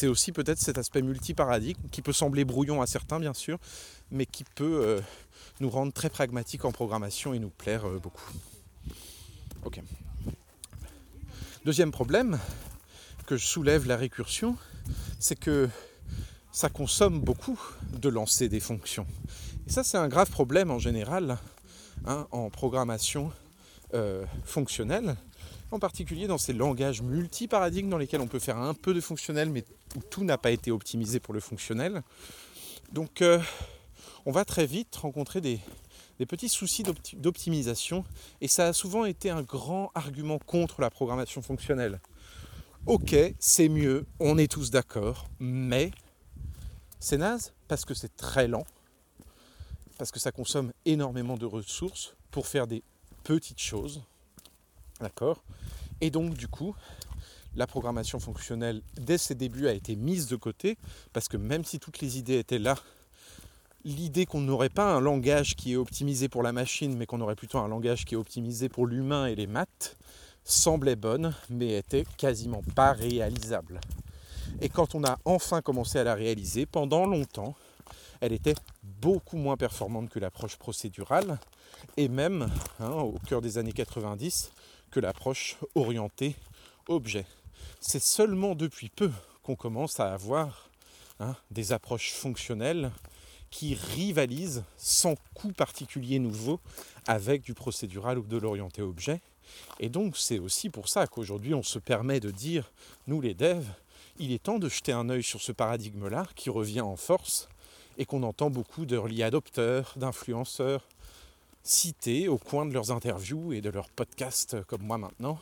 aussi peut-être cet aspect multi-paradigme qui peut sembler brouillon à certains, bien sûr, mais qui peut nous rendre très pragmatiques en programmation et nous plaire beaucoup. Ok. Deuxième problème que je soulève la récursion, c'est que ça consomme beaucoup de lancer des fonctions. Et ça, c'est un grave problème en général hein, en programmation euh, fonctionnelle, en particulier dans ces langages multi-paradigmes dans lesquels on peut faire un peu de fonctionnel, mais où tout n'a pas été optimisé pour le fonctionnel. Donc, euh, on va très vite rencontrer des, petits soucis d'optimisation et ça a souvent été un grand argument contre la programmation fonctionnelle. Ok, c'est mieux, on est tous d'accord, mais c'est naze parce que c'est très lent, parce que ça consomme énormément de ressources pour faire des petites choses. D'accord? Et donc du coup, la programmation fonctionnelle dès ses débuts a été mise de côté parce que même si toutes les idées étaient là l'idée qu'on n'aurait pas un langage qui est optimisé pour la machine, mais qu'on aurait plutôt un langage qui est optimisé pour l'humain et les maths, semblait bonne, mais était quasiment pas réalisable. Et quand on a enfin commencé à la réaliser, pendant longtemps, elle était beaucoup moins performante que l'approche procédurale, et même, hein, au cœur des années 90, que l'approche orientée objet. C'est seulement depuis peu qu'on commence à avoir hein, des approches fonctionnelles qui rivalise sans coût particulier nouveau avec du procédural ou de l'orienté objet. Et donc c'est aussi pour ça qu'aujourd'hui on se permet de dire, nous les devs, il est temps de jeter un œil sur ce paradigme-là qui revient en force et qu'on entend beaucoup d'early adopteurs, d'influenceurs citer au coin de leurs interviews et de leurs podcasts comme moi maintenant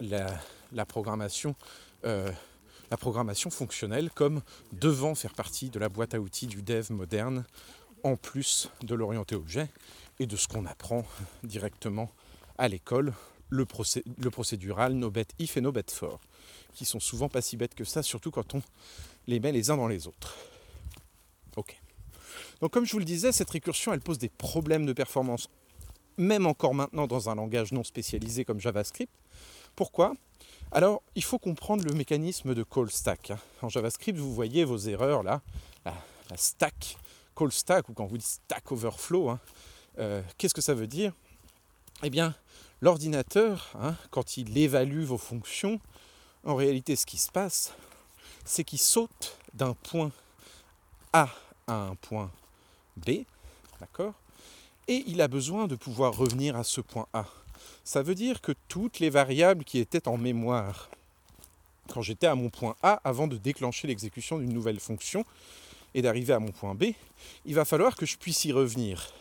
la, programmation la programmation fonctionnelle comme devant faire partie de la boîte à outils du dev moderne, en plus de l'orienté objet et de ce qu'on apprend directement à l'école, le, procédural, no bet if et no bet for, qui sont souvent pas si bêtes que ça, surtout quand on les met les uns dans les autres. Ok. Donc comme je vous le disais, cette récursion, elle pose des problèmes de performance, même encore maintenant dans un langage non spécialisé comme JavaScript. Pourquoi? Alors, il faut comprendre le mécanisme de call stack. Hein. En JavaScript, vous voyez vos erreurs là, la, stack, call stack, ou quand vous dites stack overflow. Hein. Euh, qu'est-ce que ça veut dire? Eh bien, l'ordinateur, hein, quand il évalue vos fonctions, en réalité, ce qui se passe, c'est qu'il saute d'un point A à un point B, d'accord? Et il a besoin de pouvoir revenir à ce point A ça veut dire que toutes les variables qui étaient en mémoire quand j'étais à mon point A avant de déclencher l'exécution d'une nouvelle fonction et d'arriver à mon point B, il va falloir que je puisse y revenir.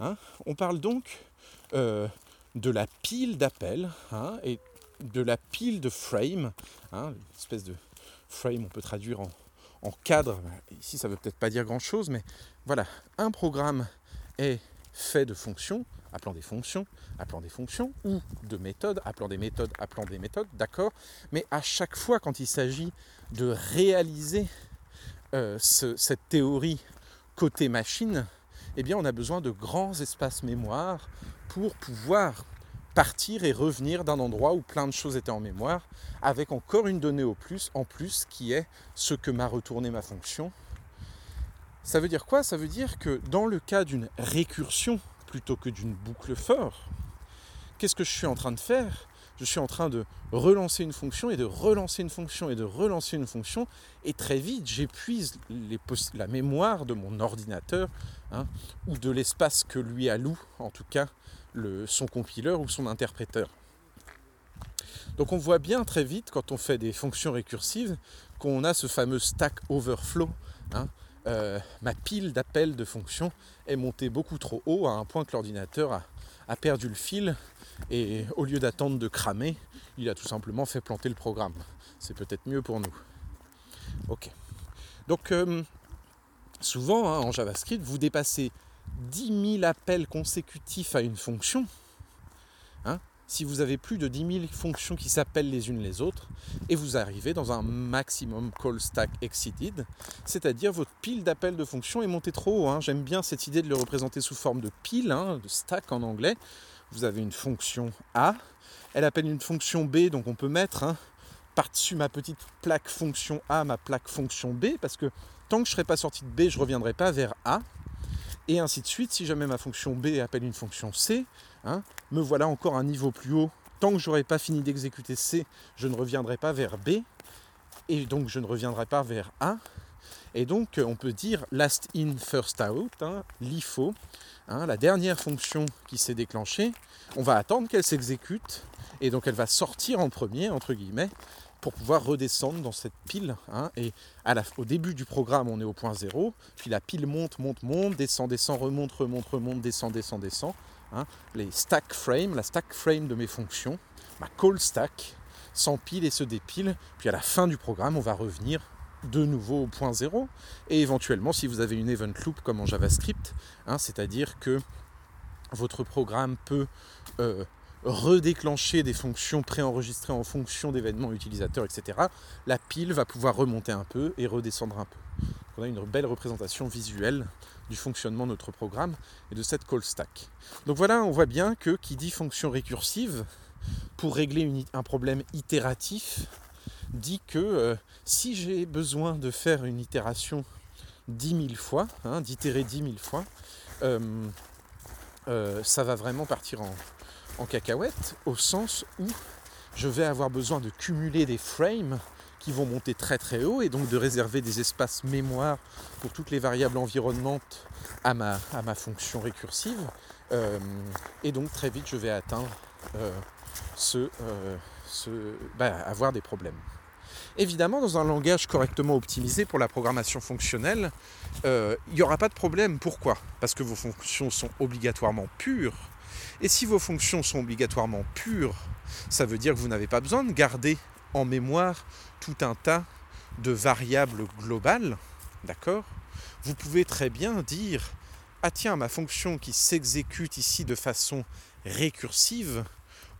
Hein. on parle donc euh, de la pile d'appels hein, et de la pile de frame, hein, une espèce de frame on peut traduire en, en cadre, ici ça ne veut peut-être pas dire grand-chose, mais voilà, un programme est fait de fonctions, appelant des fonctions, appelant des fonctions, ou de méthodes, appelant des méthodes, appelant des méthodes, d'accord Mais à chaque fois, quand il s'agit de réaliser euh, cette théorie côté machine, eh bien, on a besoin de grands espaces mémoire pour pouvoir partir et revenir d'un endroit où plein de choses étaient en mémoire, avec encore une donnée au plus, en plus, qui est ce que m'a retourné ma fonction. Ça veut dire quoi? Ça veut dire que dans le cas d'une récursion plutôt que d'une boucle fort, qu'est-ce que je suis en train de faire? Je suis en train de relancer une fonction et de relancer une fonction et de relancer une fonction. Et très vite, j'épuise la mémoire de mon ordinateur hein, ou de l'espace que lui alloue, en tout cas son compileur ou son interpréteur. Donc on voit bien très vite quand on fait des fonctions récursives qu'on a ce fameux stack overflow. Hein, euh, ma pile d'appels de fonctions est montée beaucoup trop haut à un point que l'ordinateur a, perdu le fil et au lieu d'attendre de cramer, il a tout simplement fait planter le programme. C'est peut-être mieux pour nous. Ok. Donc euh, souvent hein, en JavaScript, vous dépassez 10 000 appels consécutifs à une fonction. Hein, si vous avez plus de 10 000 fonctions qui s'appellent les unes les autres, et vous arrivez dans un maximum call stack exceeded, c'est-à-dire votre pile d'appels de fonctions est montée trop haut. Hein. J'aime bien cette idée de le représenter sous forme de pile, hein, de stack en anglais. Vous avez une fonction A, elle appelle une fonction B, donc on peut mettre hein, par-dessus ma petite plaque fonction A, ma plaque fonction B, parce que tant que je ne serai pas sorti de B, je ne reviendrai pas vers A. Et ainsi de suite, si jamais ma fonction B appelle une fonction C, Hein, me voilà encore un niveau plus haut. Tant que j'aurai pas fini d'exécuter C, je ne reviendrai pas vers B, et donc je ne reviendrai pas vers A. Et donc on peut dire last in, first out, hein, l'IFO, hein, la dernière fonction qui s'est déclenchée, on va attendre qu'elle s'exécute, et donc elle va sortir en premier, entre guillemets, pour pouvoir redescendre dans cette pile. et au début du programme, on est au point 0, puis la pile monte, monte, monte, descend, descend, remonte, remonte, remonte, descend, descend, descend. Hein, les stack frames, la stack frame de mes fonctions, ma call stack s'empile et se dépile, puis à la fin du programme, on va revenir de nouveau au point zéro, et éventuellement, si vous avez une event loop comme en JavaScript, hein, c'est-à-dire que votre programme peut euh, redéclencher des fonctions préenregistrées en fonction d'événements utilisateurs, etc., la pile va pouvoir remonter un peu et redescendre un peu. On a une belle représentation visuelle du fonctionnement de notre programme et de cette call stack. Donc voilà, on voit bien que qui dit fonction récursive, pour régler un problème itératif, dit que euh, si j'ai besoin de faire une itération 10 000 fois, hein, d'itérer 10 000 fois, euh, euh, ça va vraiment partir en, en cacahuète, au sens où je vais avoir besoin de cumuler des frames qui vont monter très très haut et donc de réserver des espaces mémoire pour toutes les variables environnantes à ma, à ma fonction récursive. Euh, et donc très vite je vais atteindre euh, ce, euh, ce bah, avoir des problèmes. Évidemment, dans un langage correctement optimisé pour la programmation fonctionnelle, il n'y aura pas de problème. Pourquoi? Parce que vos fonctions sont obligatoirement pures. Et si vos fonctions sont obligatoirement pures, ça veut dire que vous n'avez pas besoin de garder en mémoire tout un tas de variables globales. D'accord? Vous pouvez très bien dire Ah tiens, ma fonction qui s'exécute ici de façon récursive,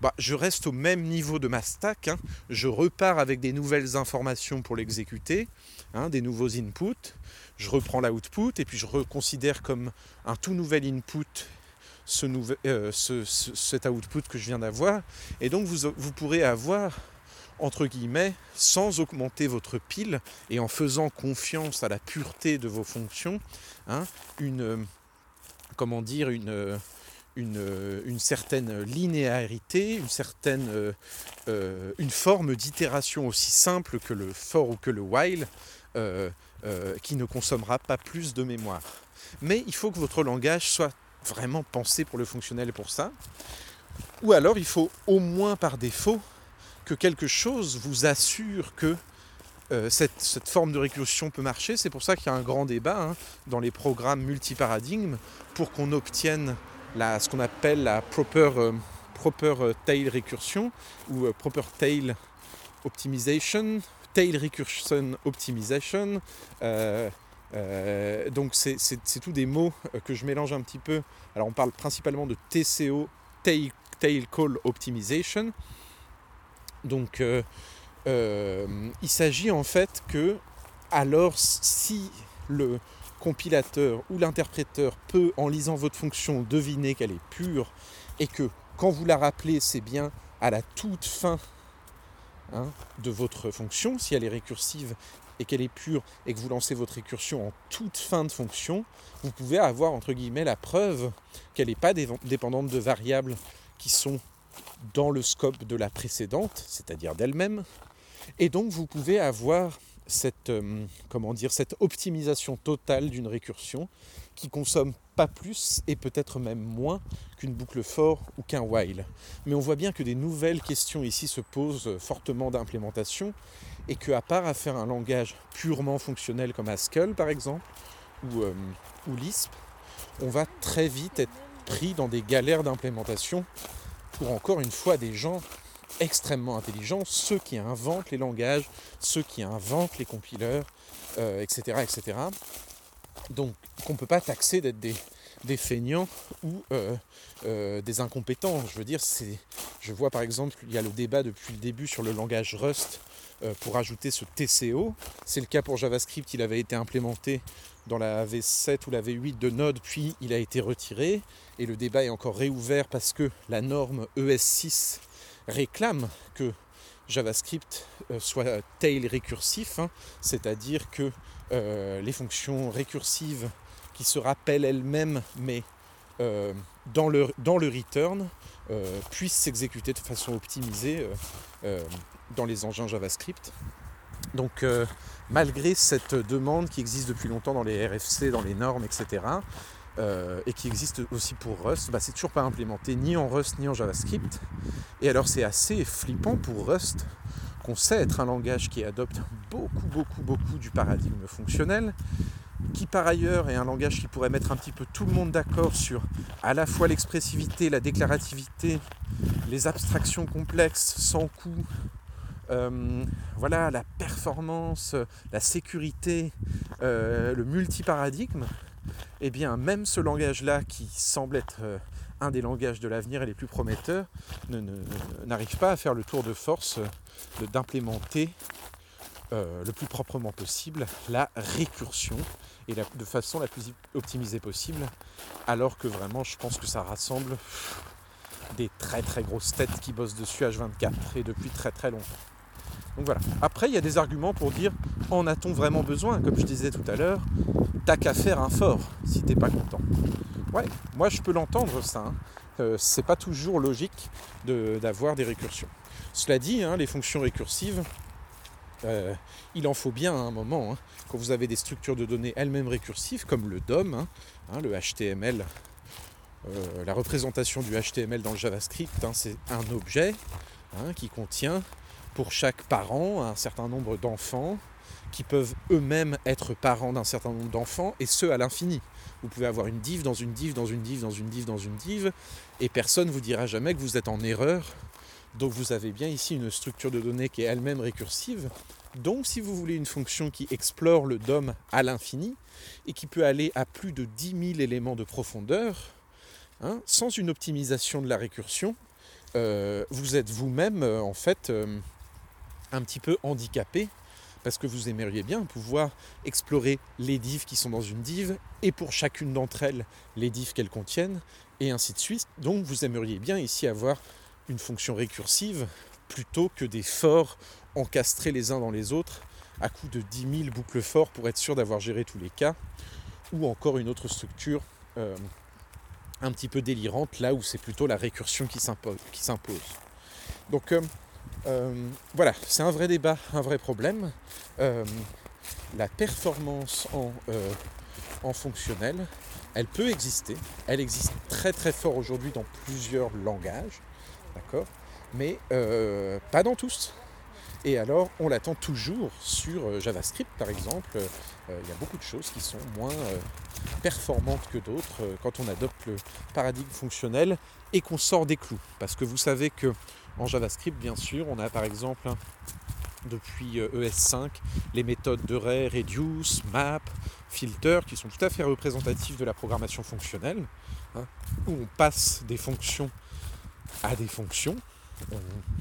bah, je reste au même niveau de ma stack, hein. je repars avec des nouvelles informations pour l'exécuter, hein, des nouveaux inputs, je reprends l'output et puis je reconsidère comme un tout nouvel input ce euh, cet output que je viens d'avoir. Et donc vous pourrez avoir, entre guillemets, sans augmenter votre pile et en faisant confiance à la pureté de vos fonctions, hein, une, euh, comment dire, une, une, une, certaine linéarité, une certaine euh, une forme d'itération aussi simple que le for ou que le while, qui ne consommera pas plus de mémoire. Mais il faut que votre langage soit vraiment pensé pour le fonctionnel pour ça. Ou alors il faut au moins par défaut que quelque chose vous assure que euh, cette, forme de récursion peut marcher. C'est pour ça qu'il y a un grand débat hein, dans les programmes multiparadigmes pour qu'on obtienne ce qu'on appelle la proper, euh, proper euh, tail récursion ou proper tail optimization, tail recursion optimization. Donc c'est tous des mots que je mélange un petit peu. Alors on parle principalement de TCO, Tail, Call Optimization. Donc euh, il s'agit en fait que alors si le compilateur ou l'interpréteur peut, en lisant votre fonction, deviner qu'elle est pure et que quand vous la rappelez, c'est bien à la toute fin hein, de votre fonction, si elle est récursive et qu'elle est pure et que vous lancez votre récursion en toute fin de fonction, vous pouvez avoir entre guillemets la preuve qu'elle n'est pas dépendante de variables qui sont dans le scope de la précédente, c'est-à-dire d'elle-même. Et donc vous pouvez avoir cette, euh, comment dire, cette optimisation totale d'une récursion qui consomme pas plus et peut-être même moins qu'une boucle for ou qu'un while. Mais on voit bien que des nouvelles questions ici se posent fortement d'implémentation et qu'à part à faire un langage purement fonctionnel comme Haskell par exemple, ou, euh, ou Lisp, on va très vite être pris dans des galères d'implémentation pour encore une fois des gens extrêmement intelligents, ceux qui inventent les langages, ceux qui inventent les compileurs, etc., euh, etc. Donc qu'on ne peut pas taxer d'être des, feignants ou euh, des incompétents. Je veux dire, c'est, je vois par exemple, il y a le débat depuis le début sur le langage Rust euh, pour ajouter ce TCO. C'est le cas pour JavaScript, il avait été implémenté dans la V7 ou la V8 de Node, puis il a été retiré. Et le débat est encore réouvert parce que la norme ES6 réclame que JavaScript euh, soit tail récursif, hein. c'est-à-dire que euh, les fonctions récursives qui se rappellent elles-mêmes, mais dans, le, dans le return, puissent s'exécuter de façon optimisée dans les engins JavaScript. Donc euh, malgré cette demande qui existe depuis longtemps dans les RFC, dans les normes, etc., euh, et qui existe aussi pour Rust, bah, c'est toujours pas implémenté ni en Rust ni en JavaScript. Et alors c'est assez flippant pour Rust qu'on sait être un langage qui adopte beaucoup, beaucoup, beaucoup du paradigme fonctionnel, qui par ailleurs est un langage qui pourrait mettre un petit peu tout le monde d'accord sur à la fois l'expressivité, la déclarativité, les abstractions complexes sans coût, euh, voilà, la performance, la sécurité, euh, le multiparadigme, eh bien même ce langage-là qui semble être euh, un des langages de l'avenir et les plus prometteurs, n'arrive pas à faire le tour de force d'implémenter le plus proprement possible la récursion et de façon la plus optimisée possible, alors que vraiment je pense que ça rassemble des très très grosses têtes qui bossent dessus H24 et depuis très très longtemps. Donc voilà. Après, il y a des arguments pour dire en a-t-on vraiment besoin? Comme je disais tout à l'heure, t'as qu'à faire un fort si t'es pas content. Ouais, moi je peux l'entendre ça. Hein. Euh, c'est pas toujours logique d'avoir des récursions. Cela dit, hein, les fonctions récursives, euh, il en faut bien à un moment. Hein. quand vous avez des structures de données elles-mêmes récursives, comme le DOM, le HTML, euh, la représentation du HTML dans le JavaScript, c'est un objet qui contient pour chaque parent un certain nombre d'enfants qui peuvent eux-mêmes être parents d'un certain nombre d'enfants, et ce à l'infini. Vous pouvez avoir une div dans une div, dans une div, dans une div, dans une div, et personne ne vous dira jamais que vous êtes en erreur. Donc vous avez bien ici une structure de données qui est elle-même récursive. Donc si vous voulez une fonction qui explore le DOM à l'infini, et qui peut aller à plus de 10 000 éléments de profondeur, hein, sans une optimisation de la récursion, euh, vous êtes vous-même euh, en fait euh, un petit peu handicapé parce que vous aimeriez bien pouvoir explorer les divs qui sont dans une div et pour chacune d'entre elles les divs qu'elles contiennent et ainsi de suite. Donc vous aimeriez bien ici avoir une fonction récursive plutôt que des forts encastrés les uns dans les autres à coup de 10 000 boucles forts pour être sûr d'avoir géré tous les cas ou encore une autre structure euh, un petit peu délirante là où c'est plutôt la récursion qui s'impose. Donc euh, euh, voilà, c'est un vrai débat, un vrai problème. Euh, la performance en, euh, en, fonctionnel, elle peut exister. Elle existe très très fort aujourd'hui dans plusieurs langages, d'accord? Mais pas dans tous. Et alors, on l'attend toujours sur JavaScript, par exemple. Il y a beaucoup de choses qui sont moins performantes que d'autres quand on adopte le paradigme fonctionnel et qu'on sort des clous. Parce que vous savez que en JavaScript, bien sûr, on a par exemple depuis ES5 e les méthodes de Ray, Reduce, Map, Filter qui sont tout à fait représentatives de la programmation fonctionnelle, hein, où on passe des fonctions à des fonctions.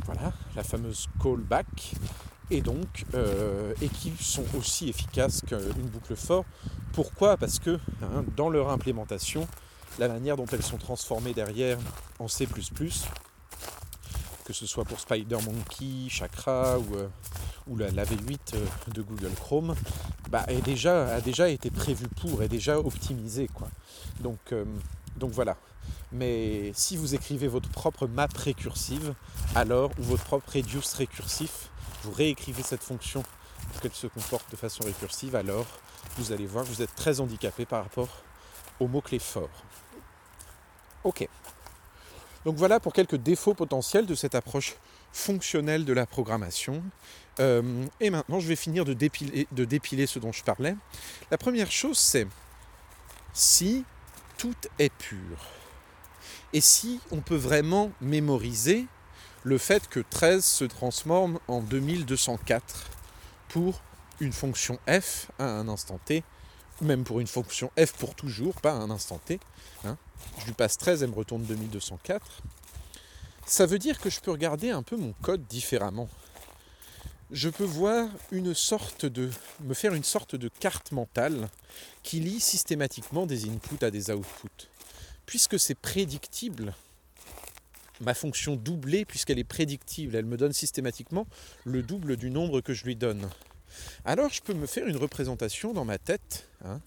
voilà, la fameuse callback, et donc, euh, et qui sont aussi efficaces qu'une boucle for. Pourquoi? Parce que hein, dans leur implémentation, la manière dont elles sont transformées derrière en C++, que ce soit pour Spider-Monkey, Chakra ou, euh, la, V8 euh, de Google Chrome, bah, est déjà, a déjà été prévu pour, est déjà optimisé. Quoi. Donc, euh, donc voilà. Mais si vous écrivez votre propre map récursive, alors, ou votre propre reduce récursif, vous réécrivez cette fonction pour qu'elle se comporte de façon récursive, alors vous allez voir que vous êtes très handicapé par rapport aux mots-clés forts. Ok. Donc voilà pour quelques défauts potentiels de cette approche fonctionnelle de la programmation. Euh, et maintenant, je vais finir de dépiler, de dépiler ce dont je parlais. La première chose, c'est si tout est pur. Et si on peut vraiment mémoriser le fait que 13 se transforme en 2204 pour une fonction f à un instant t, même pour une fonction f pour toujours, pas à un instant t. Hein je lui passe 13, elle me retourne 2204. Ça veut dire que je peux regarder un peu mon code différemment. Je peux voir une sorte de. me faire une sorte de carte mentale qui lie systématiquement des inputs à des outputs. Puisque c'est prédictible, ma fonction doublée, puisqu'elle est prédictible, elle me donne systématiquement le double du nombre que je lui donne. Alors je peux me faire une représentation dans ma tête hein,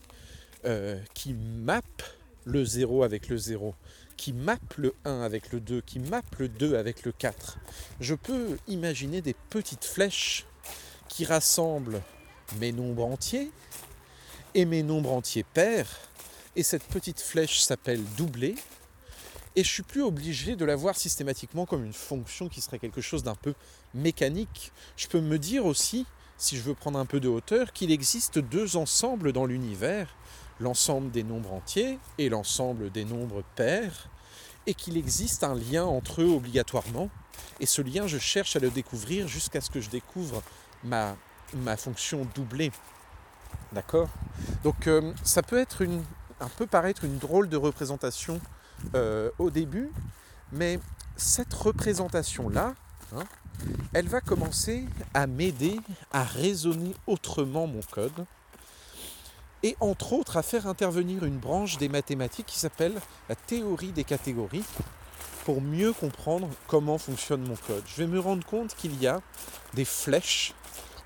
euh, qui mappe le 0 avec le 0, qui mappe le 1 avec le 2, qui mappe le 2 avec le 4. Je peux imaginer des petites flèches qui rassemblent mes nombres entiers et mes nombres entiers pairs. Et cette petite flèche s'appelle doublé. Et je suis plus obligé de la voir systématiquement comme une fonction qui serait quelque chose d'un peu mécanique. Je peux me dire aussi, si je veux prendre un peu de hauteur, qu'il existe deux ensembles dans l'univers l'ensemble des nombres entiers et l'ensemble des nombres pairs, et qu'il existe un lien entre eux obligatoirement. Et ce lien, je cherche à le découvrir jusqu'à ce que je découvre ma, fonction doublée. D'accord? Donc euh, ça peut être un peu paraître une drôle de représentation euh, au début, mais cette représentation-là, hein, elle va commencer à m'aider à raisonner autrement mon code et entre autres à faire intervenir une branche des mathématiques qui s'appelle la théorie des catégories pour mieux comprendre comment fonctionne mon code. Je vais me rendre compte qu'il y a des flèches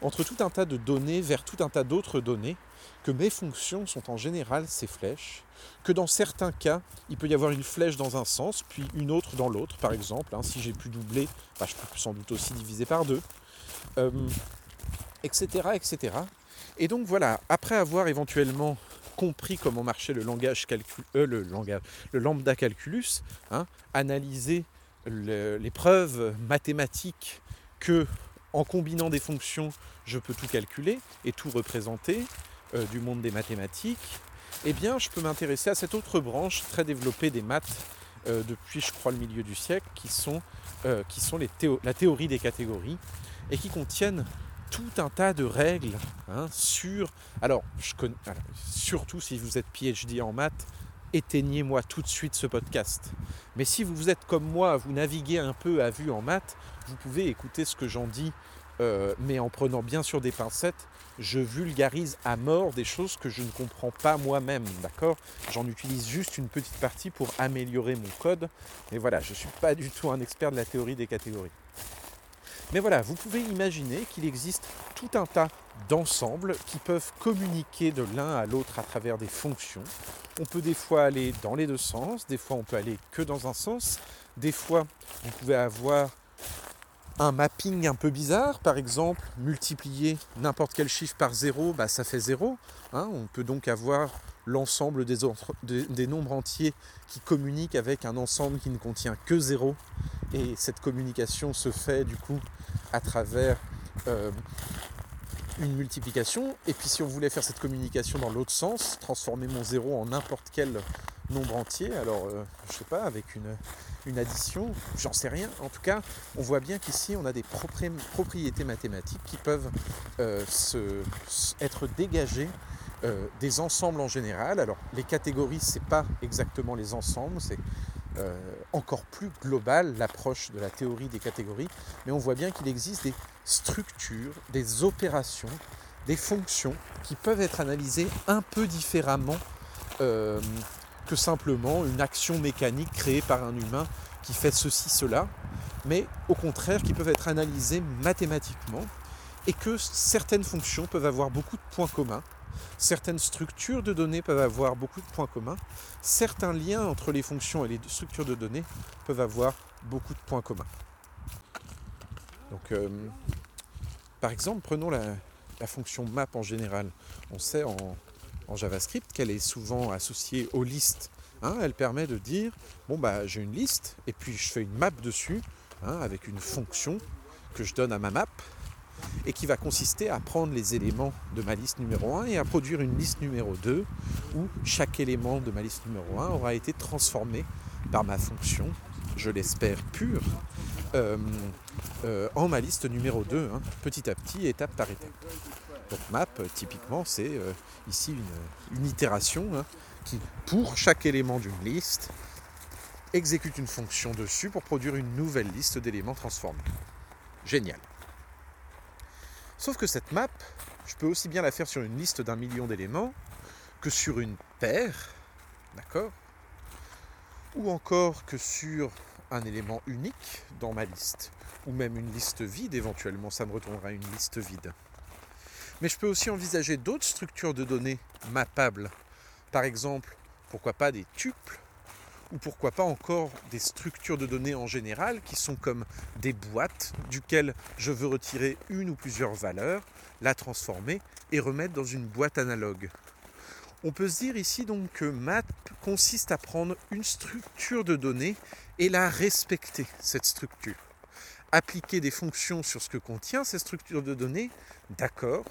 entre tout un tas de données vers tout un tas d'autres données, que mes fonctions sont en général ces flèches, que dans certains cas, il peut y avoir une flèche dans un sens, puis une autre dans l'autre, par exemple. Hein, si j'ai pu doubler, bah, je peux sans doute aussi diviser par deux, etc., euh, etc. Et donc voilà, après avoir éventuellement compris comment marchait le langage euh, le, lambda calculus, hein, analysé les preuves mathématiques que en combinant des fonctions, je peux tout calculer et tout représenter euh, du monde des mathématiques, eh bien, je peux m'intéresser à cette autre branche très développée des maths euh, depuis, je crois, le milieu du siècle, qui sont, euh, qui sont les la théorie des catégories et qui contiennent tout un tas de règles hein, sur. Alors, je connais, surtout si vous êtes PhD en maths, éteignez-moi tout de suite ce podcast. Mais si vous êtes comme moi, vous naviguez un peu à vue en maths, vous pouvez écouter ce que j'en dis, mais en prenant bien sûr des pincettes. Je vulgarise à mort des choses que je ne comprends pas moi-même, d'accord? J'en utilise juste une petite partie pour améliorer mon code, mais voilà, je ne suis pas du tout un expert de la théorie des catégories. Mais voilà, vous pouvez imaginer qu'il existe tout un tas d'ensembles qui peuvent communiquer de l'un à l'autre à travers des fonctions. On peut des fois aller dans les deux sens, des fois on peut aller que dans un sens, des fois vous pouvez avoir un mapping un peu bizarre, par exemple, multiplier n'importe quel chiffre par 0, bah, ça fait 0. Hein. on peut donc avoir l'ensemble des, nombres entiers qui communiquent avec un ensemble qui ne contient que 0. Et cette communication se fait du coup à travers euh, une multiplication. Et puis si on voulait faire cette communication dans l'autre sens, transformer mon 0 en n'importe quel nombre entier, alors je euh, je sais pas, avec une, addition, j'en sais rien. En tout cas, on voit bien qu'ici on a des propriétés mathématiques qui peuvent euh, se, être dégagées des ensembles en général. Alors les catégories, c'est pas exactement les ensembles, c'est euh, encore plus globale, l'approche de la théorie des catégories, mais on voit bien qu'il existe des structures, des opérations, des fonctions qui peuvent être analysées un peu différemment euh, que simplement une action mécanique créée par un humain qui fait ceci, cela, mais au contraire qui peuvent être analysées mathématiquement et que certaines fonctions peuvent avoir beaucoup de points communs Certaines structures de données peuvent avoir beaucoup de points communs. Certains liens entre les fonctions et les structures de données peuvent avoir beaucoup de points communs. Donc, euh, par exemple, prenons la, fonction map en général. On sait en, JavaScript qu'elle est souvent associée aux listes. Hein. elle permet de dire, bon bah j'ai une liste et puis je fais une map dessus hein, avec une fonction que je donne à ma map et qui va consister à prendre les éléments de ma liste numéro 1 et à produire une liste numéro 2 où chaque élément de ma liste numéro 1 aura été transformé par ma fonction, je l'espère pure, euh, euh, en ma liste numéro 2, hein, petit à petit, étape par étape. Donc map, typiquement, c'est euh, ici une, itération hein, qui, pour chaque élément d'une liste, exécute une fonction dessus pour produire une nouvelle liste d'éléments transformés. Génial. Sauf que cette map, je peux aussi bien la faire sur une liste d'un million d'éléments que sur une paire, d'accord? Ou encore que sur un élément unique dans ma liste, ou même une liste vide, éventuellement ça me retournera une liste vide. Mais je peux aussi envisager d'autres structures de données mappables. Par exemple, pourquoi pas des tuples? Ou pourquoi pas encore des structures de données en général qui sont comme des boîtes duquel je veux retirer une ou plusieurs valeurs, la transformer et remettre dans une boîte analogue. On peut se dire ici donc que map consiste à prendre une structure de données et la respecter, cette structure. Appliquer des fonctions sur ce que contient cette structure de données, d'accord,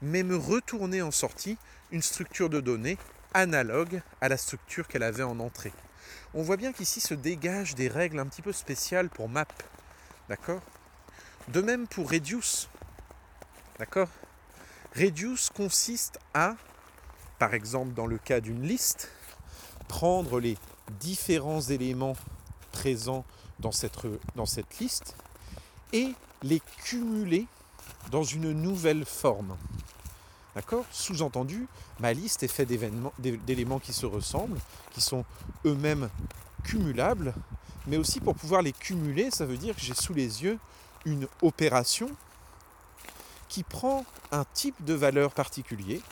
mais me retourner en sortie une structure de données analogue à la structure qu'elle avait en entrée on voit bien qu'ici se dégagent des règles un petit peu spéciales pour map. D'accord? De même pour reduce. D'accord? Reduce consiste à, par exemple dans le cas d'une liste, prendre les différents éléments présents dans cette, dans cette liste et les cumuler dans une nouvelle forme. D'accord? Sous-entendu, ma liste est faite d'éléments qui se ressemblent, qui sont eux-mêmes cumulables, mais aussi pour pouvoir les cumuler, ça veut dire que j'ai sous les yeux une opération qui prend un type de valeur particulier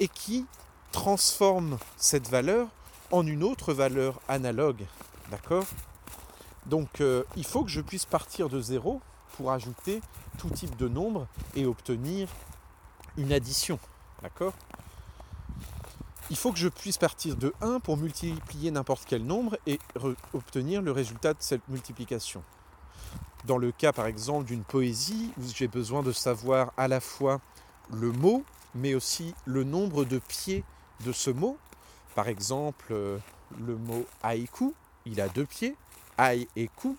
et qui transforme cette valeur en une autre valeur analogue. D'accord? Donc euh, il faut que je puisse partir de zéro pour ajouter tout type de nombre et obtenir une addition. D'accord? Il faut que je puisse partir de 1 pour multiplier n'importe quel nombre et obtenir le résultat de cette multiplication. Dans le cas par exemple d'une poésie j'ai besoin de savoir à la fois le mot, mais aussi le nombre de pieds de ce mot. Par exemple, euh, le mot haïku, il a deux pieds, haï et ku.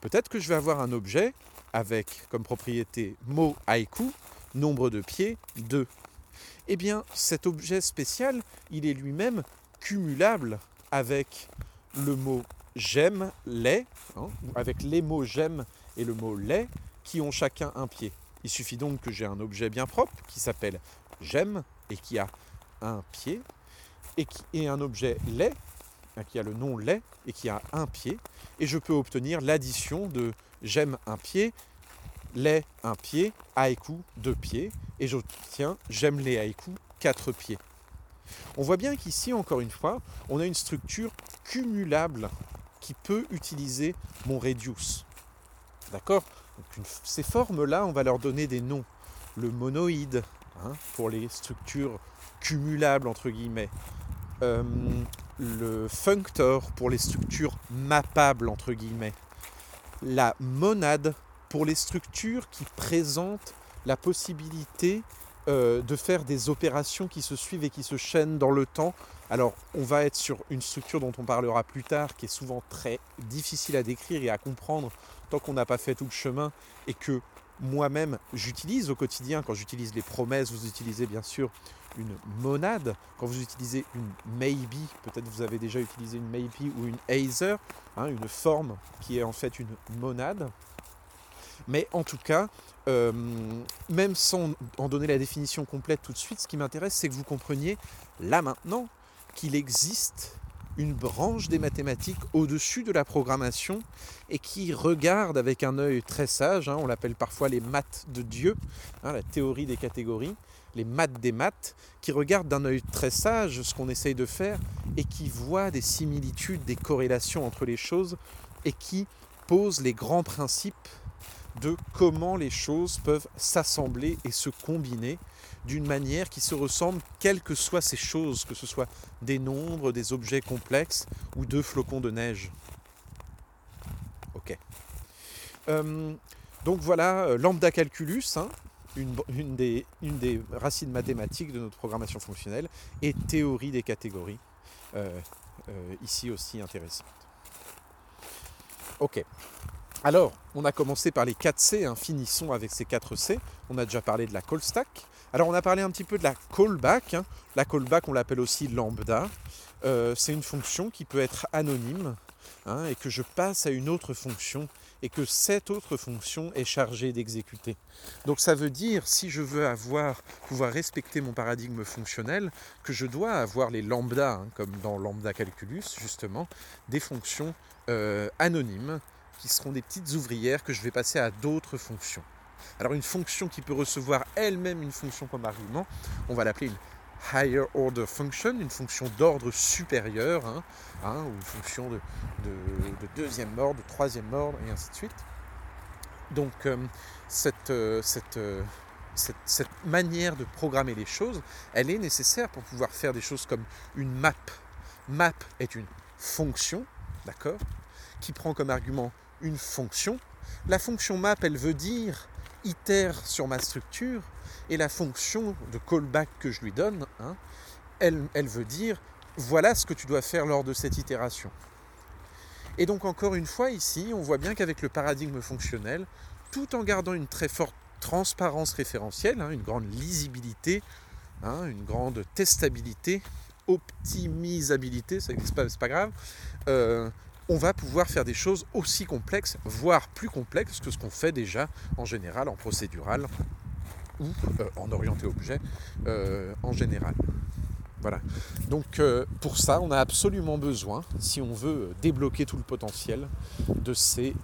Peut-être que je vais avoir un objet avec comme propriété mot haïku, nombre de pieds 2. Eh bien, cet objet spécial, il est lui-même cumulable avec le mot j'aime, les, hein, avec les mots j'aime et le mot les, qui ont chacun un pied. Il suffit donc que j'ai un objet bien propre qui s'appelle j'aime et qui a un pied, et, qui, est un objet hein, qui a le nom les et qui a un pied, et je peux obtenir l'addition de j'aime un pied, les un pied, haïku deux pieds, et j'obtiens j'aime les haïkus quatre pieds. On voit bien qu'ici, encore une fois, on a une structure cumulable qui peut utiliser mon reduce. D'accord? Ces formes-là, on va leur donner des noms. Le monoïde, hein, pour les structures cumulables, entre guillemets. Euh, le functor, pour les structures mappables, entre guillemets. La monade, pour les structures qui présentent la possibilité euh, de faire des opérations qui se suivent et qui se chaînent dans le temps. Alors, on va être sur une structure dont on parlera plus tard, qui est souvent très difficile à décrire et à comprendre tant qu'on n'a pas fait tout le chemin et que moi-même j'utilise au quotidien. Quand j'utilise les promesses, vous utilisez bien sûr une monade. Quand vous utilisez une maybe, peut-être vous avez déjà utilisé une maybe ou une either, hein, une forme qui est en fait une monade. Mais en tout cas, euh, même sans en donner la définition complète tout de suite, ce qui m'intéresse, c'est que vous compreniez là maintenant qu'il existe une branche des mathématiques au-dessus de la programmation et qui regarde avec un œil très sage, hein, on l'appelle parfois les maths de Dieu, hein, la théorie des catégories, les maths des maths, qui regarde d'un œil très sage ce qu'on essaye de faire et qui voit des similitudes, des corrélations entre les choses et qui pose les grands principes de comment les choses peuvent s'assembler et se combiner d'une manière qui se ressemble, quelles que soient ces choses, que ce soit des nombres, des objets complexes ou deux flocons de neige. Ok. Euh, donc voilà, euh, lambda calculus, hein, une, des, racines mathématiques de notre programmation fonctionnelle, et théorie des catégories, euh, ici aussi intéressante. Ok. Alors, on a commencé par les 4 C, hein, finissons avec ces 4 C. On a déjà parlé de la call stack. Alors, on a parlé un petit peu de la callback. Hein. La callback, on l'appelle aussi lambda. Euh, c'est une fonction qui peut être anonyme hein, et que je passe à une autre fonction et que cette autre fonction est chargée d'exécuter. Donc ça veut dire, si je veux avoir, pouvoir respecter mon paradigme fonctionnel, que je dois avoir les lambda, comme dans lambda calculus justement, des fonctions euh, anonymes qui seront des petites ouvrières que je vais passer à d'autres fonctions. Alors une fonction qui peut recevoir elle-même une fonction comme argument, on va l'appeler une higher order function, une fonction d'ordre supérieur, hein, hein, ou une fonction de, deuxième ordre, de troisième ordre, et ainsi de suite. Donc euh, euh, euh, cette, cette, manière de programmer les choses, elle est nécessaire pour pouvoir faire des choses comme une map. Map est une fonction, d'accord, qui prend comme argument une fonction. La fonction map, elle veut dire itère sur ma structure, et la fonction de callback que je lui donne, hein, elle, veut dire voilà ce que tu dois faire lors de cette itération. Et donc encore une fois ici, on voit bien qu'avec le paradigme fonctionnel, tout en gardant une très forte transparence référentielle, hein, une grande lisibilité, hein, une grande testabilité, optimisabilité, c'est pas, pas grave, euh, on va pouvoir faire des choses aussi complexes, voire plus complexes que ce qu'on fait déjà en général en procédural ou euh, en orienté objet euh, en général. Voilà. Donc euh, pour ça, on a absolument besoin, si on veut débloquer tout le potentiel de ces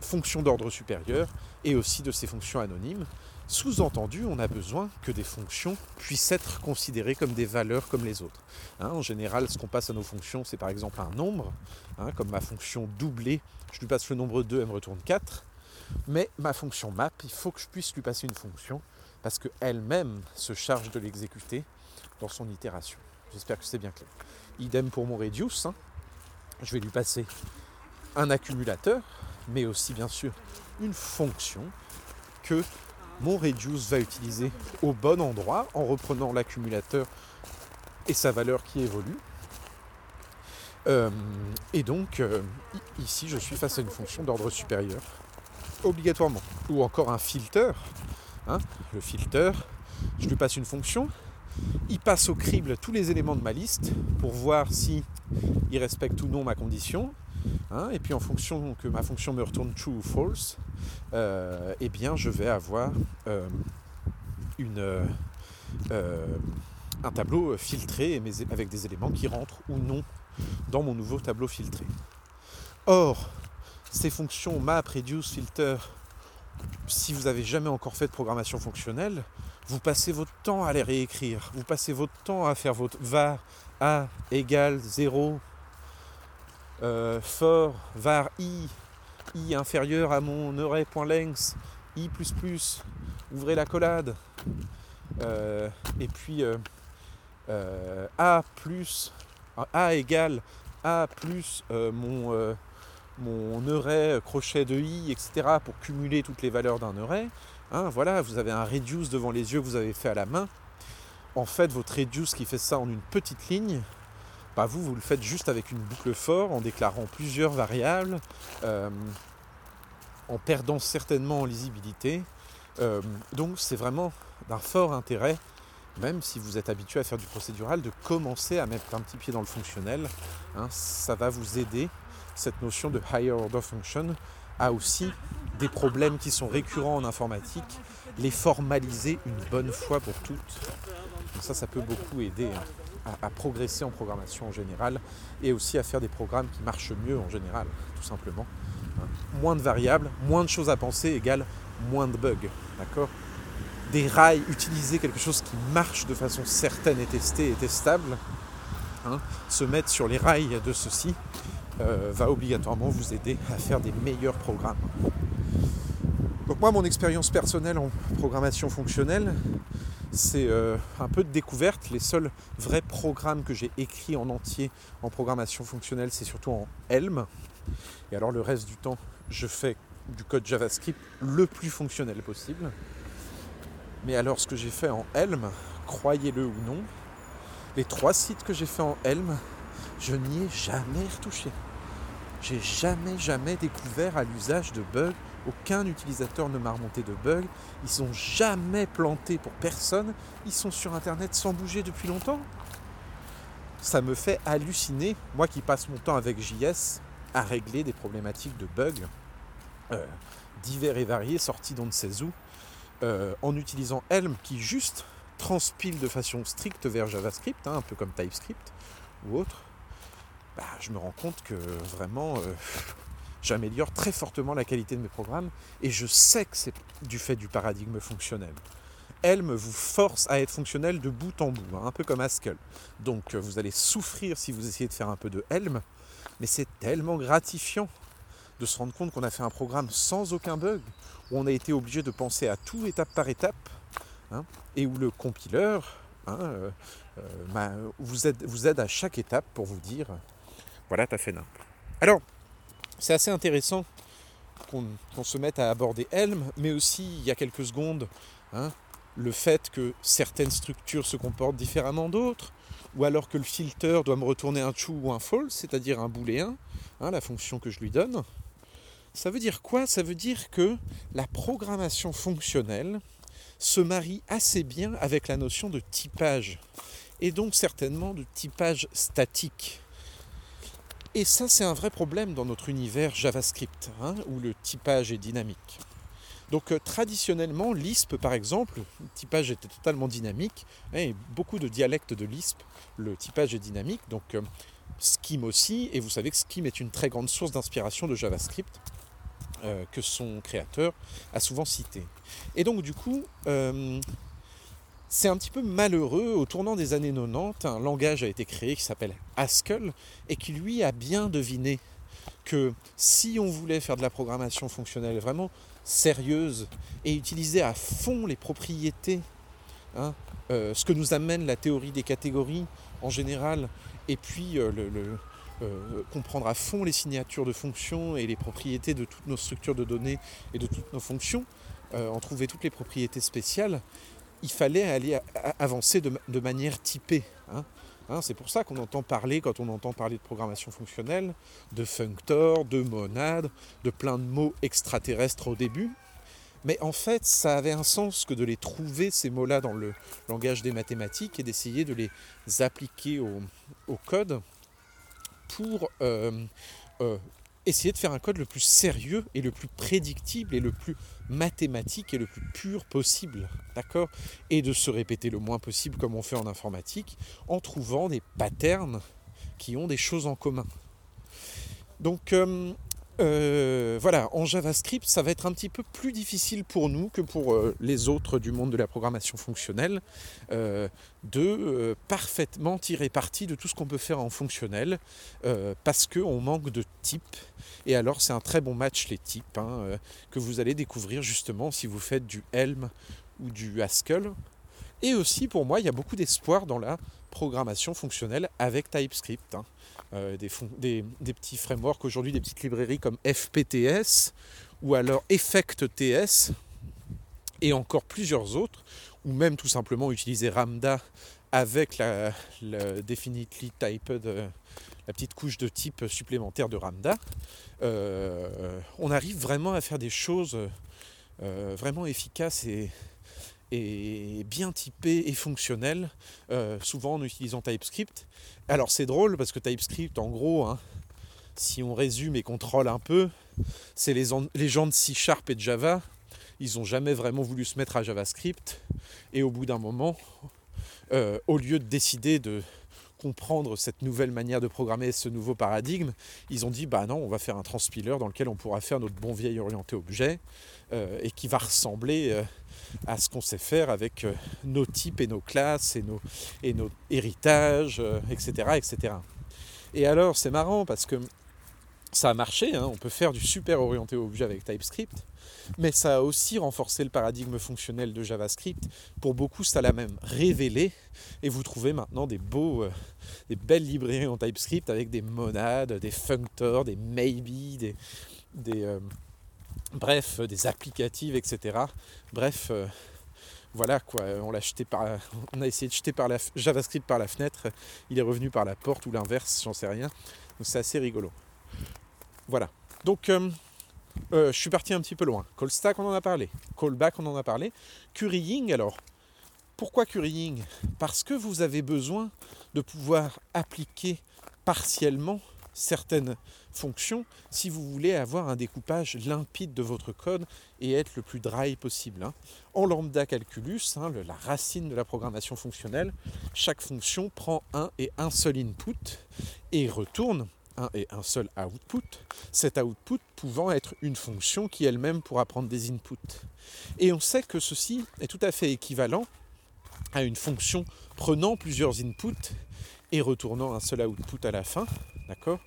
fonctions d'ordre supérieur et aussi de ces fonctions anonymes, sous-entendu, on a besoin que des fonctions puissent être considérées comme des valeurs comme les autres. Hein, en général, ce qu'on passe à nos fonctions, c'est par exemple un nombre, hein, comme ma fonction doublée, je lui passe le nombre 2, elle me retourne 4. Mais ma fonction map, il faut que je puisse lui passer une fonction, parce qu'elle-même se charge de l'exécuter dans son itération. J'espère que c'est bien clair. Idem pour mon reduce, hein. je vais lui passer un accumulateur, mais aussi bien sûr une fonction que mon reduce va utiliser au bon endroit en reprenant l'accumulateur et sa valeur qui évolue. Euh, et donc, euh, ici, je suis face à une fonction d'ordre supérieur, obligatoirement. Ou encore un filter. Hein. le filter, je lui passe une fonction, il passe au crible tous les éléments de ma liste pour voir si il respecte ou non ma condition. Hein. et puis en fonction que ma fonction me retourne true ou false, euh, eh bien je vais avoir une, un tableau filtré avec des éléments qui rentrent ou non dans mon nouveau tableau filtré. Or, ces fonctions map, reduce, filter, si vous n'avez jamais encore fait de programmation fonctionnelle, vous passez votre temps à les réécrire. Vous passez votre temps à faire votre var a égale 0, euh, for var i, i inférieur à mon array.length, i++, ouvrez la collade, euh, et puis euh, a plus a égale A plus mon, mon array crochet de i, etc. pour cumuler toutes les valeurs d'un array. Hein, voilà, vous avez un reduce devant les yeux que vous avez fait à la main. En fait, votre reduce qui fait ça en une petite ligne, bah vous, vous le faites juste avec une boucle for en déclarant plusieurs variables, euh, en perdant certainement en lisibilité. donc c'est vraiment d'un fort intérêt même si vous êtes habitué à faire du procédural, de commencer à mettre un petit pied dans le fonctionnel. Hein, ça va vous aider, cette notion de higher order function, à aussi des problèmes qui sont récurrents en informatique, les formaliser une bonne fois pour toutes. ça, ça peut beaucoup aider hein, à, progresser en programmation en général et aussi à faire des programmes qui marchent mieux en général, tout simplement. Hein. Moins de variables, moins de choses à penser égale moins de bugs. Des rails, utiliser quelque chose qui marche de façon certaine et testée et testable, hein, se mettre sur les rails de ceci, euh, va obligatoirement vous aider à faire des meilleurs programmes. Donc moi, mon expérience personnelle en programmation fonctionnelle, c'est euh, un peu de découverte. Les seuls vrais programmes que j'ai écrits en entier en programmation fonctionnelle, c'est surtout en Helm. Et alors le reste du temps, je fais du code JavaScript le plus fonctionnel possible. Mais alors ce que j'ai fait en Helm, croyez-le ou non, les trois sites que j'ai fait en Helm, je n'y ai jamais retouché. J'ai jamais, jamais découvert à l'usage de bugs. Aucun utilisateur ne m'a remonté de bugs. Ils sont jamais plantés pour personne. Ils sont sur Internet sans bouger depuis longtemps. Ça me fait halluciner, moi qui passe mon temps avec JS, à régler des problématiques de bugs euh, divers et variés, sortis d'on ne sait où. Euh, en utilisant Helm qui juste transpile de façon stricte vers JavaScript, hein, un peu comme TypeScript ou autre, bah, je me rends compte que vraiment euh, j'améliore très fortement la qualité de mes programmes et je sais que c'est du fait du paradigme fonctionnel. Helm vous force à être fonctionnel de bout en bout, hein, un peu comme Haskell. Donc euh, vous allez souffrir si vous essayez de faire un peu de Helm, mais c'est tellement gratifiant de se rendre compte qu'on a fait un programme sans aucun bug, où on a été obligé de penser à tout étape par étape, hein, et où le compileur hein, euh, vous, aide, à chaque étape pour vous dire voilà, tu as fait n'importe. Alors, c'est assez intéressant qu'on se mette à aborder Helm, mais aussi il y a quelques secondes, hein, le fait que certaines structures se comportent différemment d'autres, ou alors que le filter doit me retourner un true ou un false, c'est-à-dire un booléen, la fonction que je lui donne. Ça veut dire quoi? Ça veut dire que la programmation fonctionnelle se marie assez bien avec la notion de typage, et donc certainement de typage statique. Et ça, c'est un vrai problème dans notre univers JavaScript, hein, où le typage est dynamique. Donc euh, traditionnellement, Lisp, par exemple, le typage était totalement dynamique, hein, et beaucoup de dialectes de Lisp, le typage est dynamique, donc euh, Scheme aussi, et vous savez que Scheme est une très grande source d'inspiration de JavaScript. Euh, que son créateur a souvent cité. Et donc du coup, c'est un petit peu malheureux, au tournant des années 90, un langage a été créé qui s'appelle Haskell et qui lui a bien deviné que si on voulait faire de la programmation fonctionnelle vraiment sérieuse et utiliser à fond les propriétés, hein, euh, ce que nous amène la théorie des catégories en général, et puis le comprendre à fond les signatures de fonctions et les propriétés de toutes nos structures de données et de toutes nos fonctions, en trouver toutes les propriétés spéciales, il fallait aller avancer de, manière typée. Hein. Hein, c'est pour ça qu'on entend parler, quand on entend parler de programmation fonctionnelle, de functor, de monade, de plein de mots extraterrestres au début. Mais en fait, ça avait un sens que de les trouver, ces mots-là, dans le langage des mathématiques et d'essayer de les appliquer au, code pour euh, euh, essayer de faire un code le plus sérieux et le plus prédictible et le plus mathématique et le plus pur possible, d'accord? Et de se répéter le moins possible comme on fait en informatique, en trouvant des patterns qui ont des choses en commun. Donc euh, euh, voilà, en JavaScript, ça va être un petit peu plus difficile pour nous que pour euh, les autres du monde de la programmation fonctionnelle de parfaitement tirer parti de tout ce qu'on peut faire en fonctionnel parce qu'on manque de types. Et alors, c'est un très bon match, les types, hein, que vous allez découvrir justement si vous faites du Helm ou du Haskell. Et aussi, pour moi, il y a beaucoup d'espoir dans la programmation fonctionnelle avec TypeScript. Hein. Euh, des, petits frameworks aujourd'hui, des petites librairies comme FPTS ou alors EffectTS et encore plusieurs autres, ou même tout simplement utiliser Ramda avec la, Definitely Typed, euh, la petite couche de type supplémentaire de Ramda, euh, on arrive vraiment à faire des choses vraiment efficaces et, bien typé et fonctionnel, euh, souvent en utilisant TypeScript. Alors c'est drôle parce que TypeScript, en gros, hein, si on résume et contrôle un peu, c'est les, les, gens de C Sharp et de Java, ils n'ont jamais vraiment voulu se mettre à JavaScript, et au bout d'un moment, euh, au lieu de décider de comprendre cette nouvelle manière de programmer, ce nouveau paradigme, ils ont dit bah non, on va faire un transpiler dans lequel on pourra faire notre bon vieil orienté objet euh, et qui va ressembler à ce qu'on sait faire avec euh, nos types et nos classes et nos, et nos héritages, etc., euh, etc. Et alors c'est marrant parce que ça a marché, hein, on peut faire du super orienté objet avec TypeScript, mais ça a aussi renforcé le paradigme fonctionnel de JavaScript. Pour beaucoup, ça l'a même révélé, et vous trouvez maintenant des beaux, euh, des belles librairies en TypeScript avec des monades, des functors, des maybe, des, des, bref, euh, des applicatives, etc. Bref, euh, voilà quoi, on l'a par, a essayé de jeter par la JavaScript par la fenêtre, il est revenu par la porte ou l'inverse, j'en sais rien. Donc c'est assez rigolo. Voilà. Donc euh, je suis parti un petit peu loin. Callstack, on en a parlé. Callback, on en a parlé. Currying, alors, pourquoi currying Parce que vous avez besoin de pouvoir appliquer partiellement certaines fonctions si vous voulez avoir un découpage limpide de votre code et être le plus dry possible. Hein. En lambda calculus, hein, la racine de la programmation fonctionnelle, chaque fonction prend un et un seul input et retourne un et un seul output, cet output pouvant être une fonction qui elle-même pourra prendre des inputs. Et on sait que ceci est tout à fait équivalent à une fonction prenant plusieurs inputs et retournant un seul output à la fin, d'accord?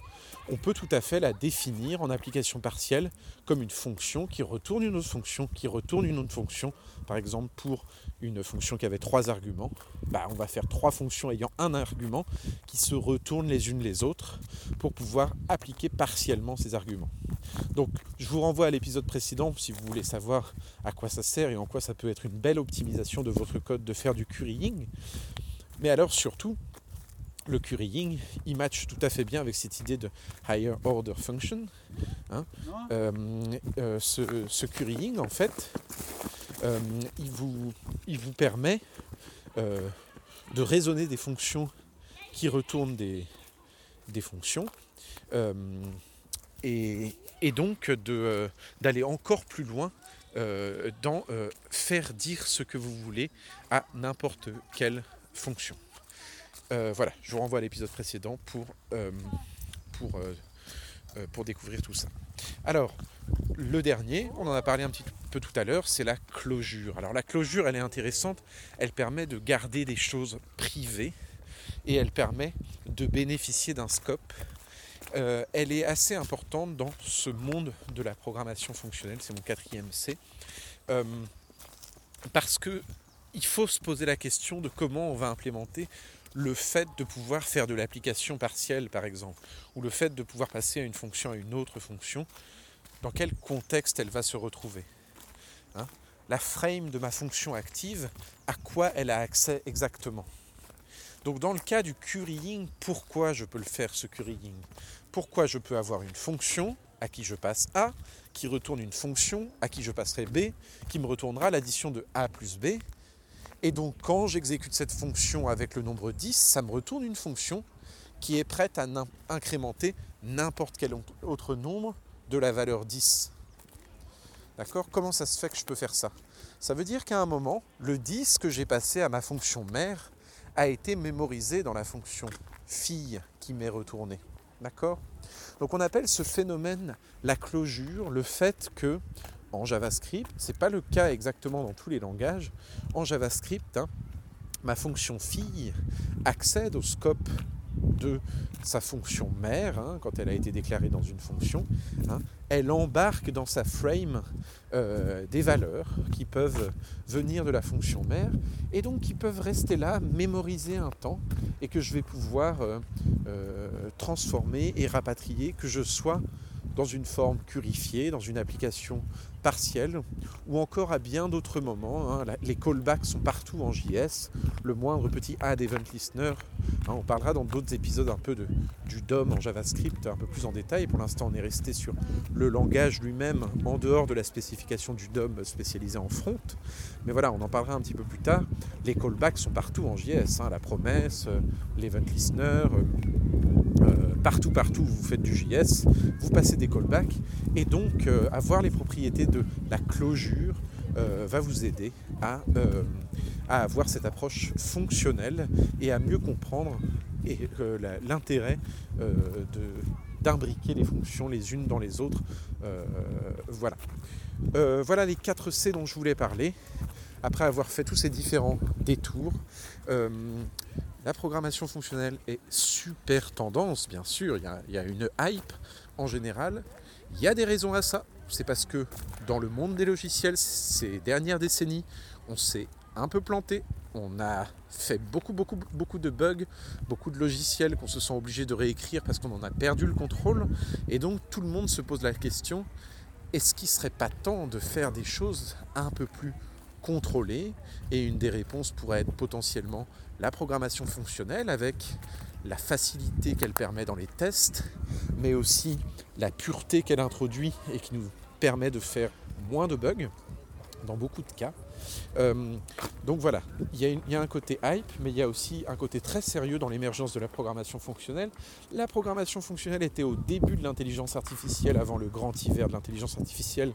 On peut tout à fait la définir en application partielle comme une fonction qui retourne une autre fonction, qui retourne une autre fonction. Par exemple, pour une fonction qui avait trois arguments, bah, on va faire trois fonctions ayant un argument qui se retournent les unes les autres pour pouvoir appliquer partiellement ces arguments. Donc, je vous renvoie à l'épisode précédent si vous voulez savoir à quoi ça sert et en quoi ça peut être une belle optimisation de votre code de faire du currying. Mais alors surtout, le currying, il match tout à fait bien avec cette idée de higher order function. Hein. Euh, euh, ce, currying, en fait, euh, il, vous, il, vous, permet de raisonner des fonctions qui retournent des, des fonctions et, et, donc d'aller encore plus loin dans faire dire ce que vous voulez à n'importe quelle fonction. Euh, voilà, je vous renvoie à l'épisode précédent pour, euh, euh, pour découvrir tout ça. Alors, le dernier, on en a parlé un petit peu tout à l'heure, c'est la closure. Alors la closure, elle est intéressante, elle permet de garder des choses privées et elle permet de bénéficier d'un scope. elle est assez importante dans ce monde de la programmation fonctionnelle, c'est mon quatrième C, parce que il faut se poser la question de comment on va implémenter le fait de pouvoir faire de l'application partielle, par exemple, ou le fait de pouvoir passer à une fonction à une autre fonction, dans quel contexte elle va se retrouver. Hein? La frame de ma fonction active, à quoi elle a accès exactement? Donc dans le cas du querying, pourquoi je peux le faire ce querying? Pourquoi je peux avoir une fonction à qui je passe A, qui retourne une fonction à qui je passerai B, qui me retournera l'addition de A plus B. Et donc quand j'exécute cette fonction avec le nombre 10, ça me retourne une fonction qui est prête à incrémenter n'importe quel autre nombre de la valeur 10. D'accord? Comment ça se fait que je peux faire ça? Ça veut dire qu'à un moment, le 10 que j'ai passé à ma fonction mère a été mémorisé dans la fonction fille qui m'est retournée. D'accord? Donc on appelle ce phénomène la closure, le fait que en JavaScript, ce n'est pas le cas exactement dans tous les langages, en JavaScript, hein, ma fonction fille accède au scope de sa fonction mère, hein, quand elle a été déclarée dans une fonction, hein, elle embarque dans sa frame euh, des valeurs qui peuvent venir de la fonction mère et donc qui peuvent rester là, mémoriser un temps et que je vais pouvoir euh, euh, transformer et rapatrier, que je sois dans une forme purifiée, dans une application partielle, ou encore à bien d'autres moments. Hein. les callbacks sont partout en JS. Le moindre petit add event listener, hein, on parlera dans d'autres épisodes un peu de, du DOM en JavaScript, un peu plus en détail. Pour l'instant, on est resté sur le langage lui-même, en dehors de la spécification du DOM spécialisé en front. Mais voilà, on en parlera un petit peu plus tard. Les callbacks sont partout en JS. Hein. la promesse, euh, l'event listener. Euh, euh, partout, partout, vous faites du JS, vous passez des callbacks, et donc euh, avoir les propriétés la closure euh, va vous aider à, à, avoir cette approche fonctionnelle et à mieux comprendre l'intérêt d'imbriquer les fonctions les unes dans les autres. voilà. voilà les 4 C dont je voulais parler après avoir fait tous ces différents détours, la programmation fonctionnelle est super tendance, bien sûr, il y, a, une hype en général. Il y a des raisons à ça. C'est parce que dans le monde des logiciels, ces dernières décennies, on s'est un peu planté. On a fait beaucoup, beaucoup, beaucoup de bugs, beaucoup de logiciels qu'on se sent obligé de réécrire parce qu'on en a perdu le contrôle. Et donc tout le monde se pose la question est-ce qu'il ne serait pas temps de faire des choses un peu plus contrôlées? Et une des réponses pourrait être potentiellement la programmation fonctionnelle avec la facilité qu'elle permet dans les tests, mais aussi la pureté qu'elle introduit et qui nous permet de faire moins de bugs dans beaucoup de cas. Euh, donc voilà, il y, a il y, a un côté hype, mais il y a aussi un côté très sérieux dans l'émergence de la programmation fonctionnelle. La programmation fonctionnelle était au début de l'intelligence artificielle, avant le grand hiver de l'intelligence artificielle,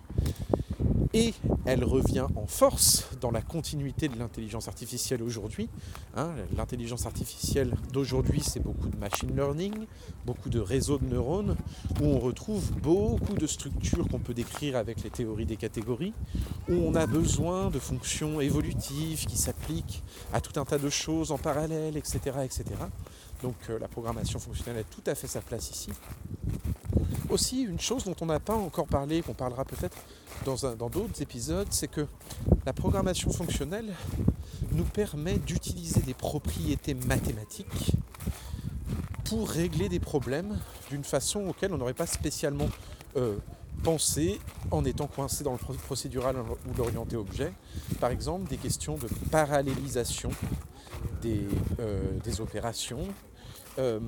et elle revient en force dans la continuité de l'intelligence artificielle aujourd'hui. Hein. l'intelligence artificielle d'aujourd'hui, c'est beaucoup de machine learning, beaucoup de réseaux de neurones, où on retrouve beaucoup de structures qu'on peut décrire avec les théories des catégories, où on a besoin de fonctions évolutives qui s'appliquent à tout un tas de choses en parallèle, etc. etc. Donc euh, la programmation fonctionnelle a tout à fait sa place ici. Aussi, une chose dont on n'a pas encore parlé, qu'on parlera peut-être dans d'autres épisodes, c'est que la programmation fonctionnelle nous permet d'utiliser des propriétés mathématiques pour régler des problèmes d'une façon auquel on n'aurait pas spécialement euh, pensé en étant coincé dans le procédural ou l'orienté objet. Par exemple, des questions de parallélisation des, euh, des opérations, euh,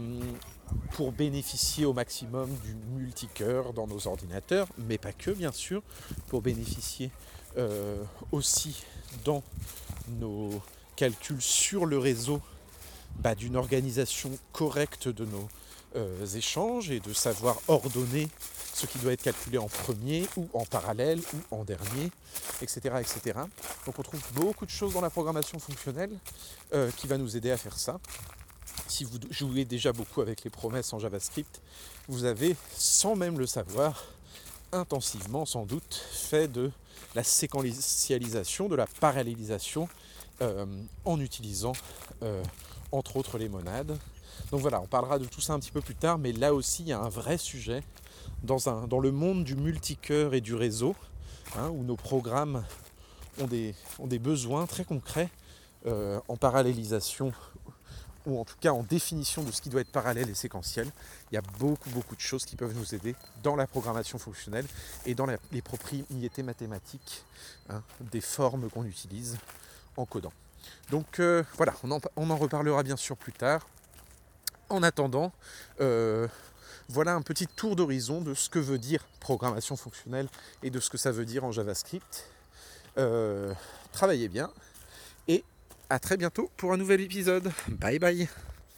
pour bénéficier au maximum du multicœur dans nos ordinateurs, mais pas que bien sûr, pour bénéficier euh, aussi dans nos calculs sur le réseau bah, d'une organisation correcte de nos euh, échanges et de savoir ordonner ce qui doit être calculé en premier ou en parallèle ou en dernier, etc. etc. Donc on trouve beaucoup de choses dans la programmation fonctionnelle euh, qui va nous aider à faire ça si vous jouez déjà beaucoup avec les promesses en JavaScript, vous avez, sans même le savoir, intensivement sans doute, fait de la séquentialisation, de la parallélisation euh, en utilisant euh, entre autres les monades. Donc voilà, on parlera de tout ça un petit peu plus tard, mais là aussi il y a un vrai sujet dans, le monde du multicœur et du réseau, hein, où nos programmes ont des, ont des besoins très concrets euh, en parallélisation ou en tout cas en définition de ce qui doit être parallèle et séquentiel. Il y a beaucoup beaucoup de choses qui peuvent nous aider dans la programmation fonctionnelle et dans les propriétés mathématiques hein, des formes qu'on utilise en codant. Donc euh, voilà, on en, reparlera bien sûr plus tard. En attendant, euh, voilà un petit tour d'horizon de ce que veut dire programmation fonctionnelle et de ce que ça veut dire en JavaScript. Euh, travaillez bien à très bientôt pour un nouvel épisode. Bye bye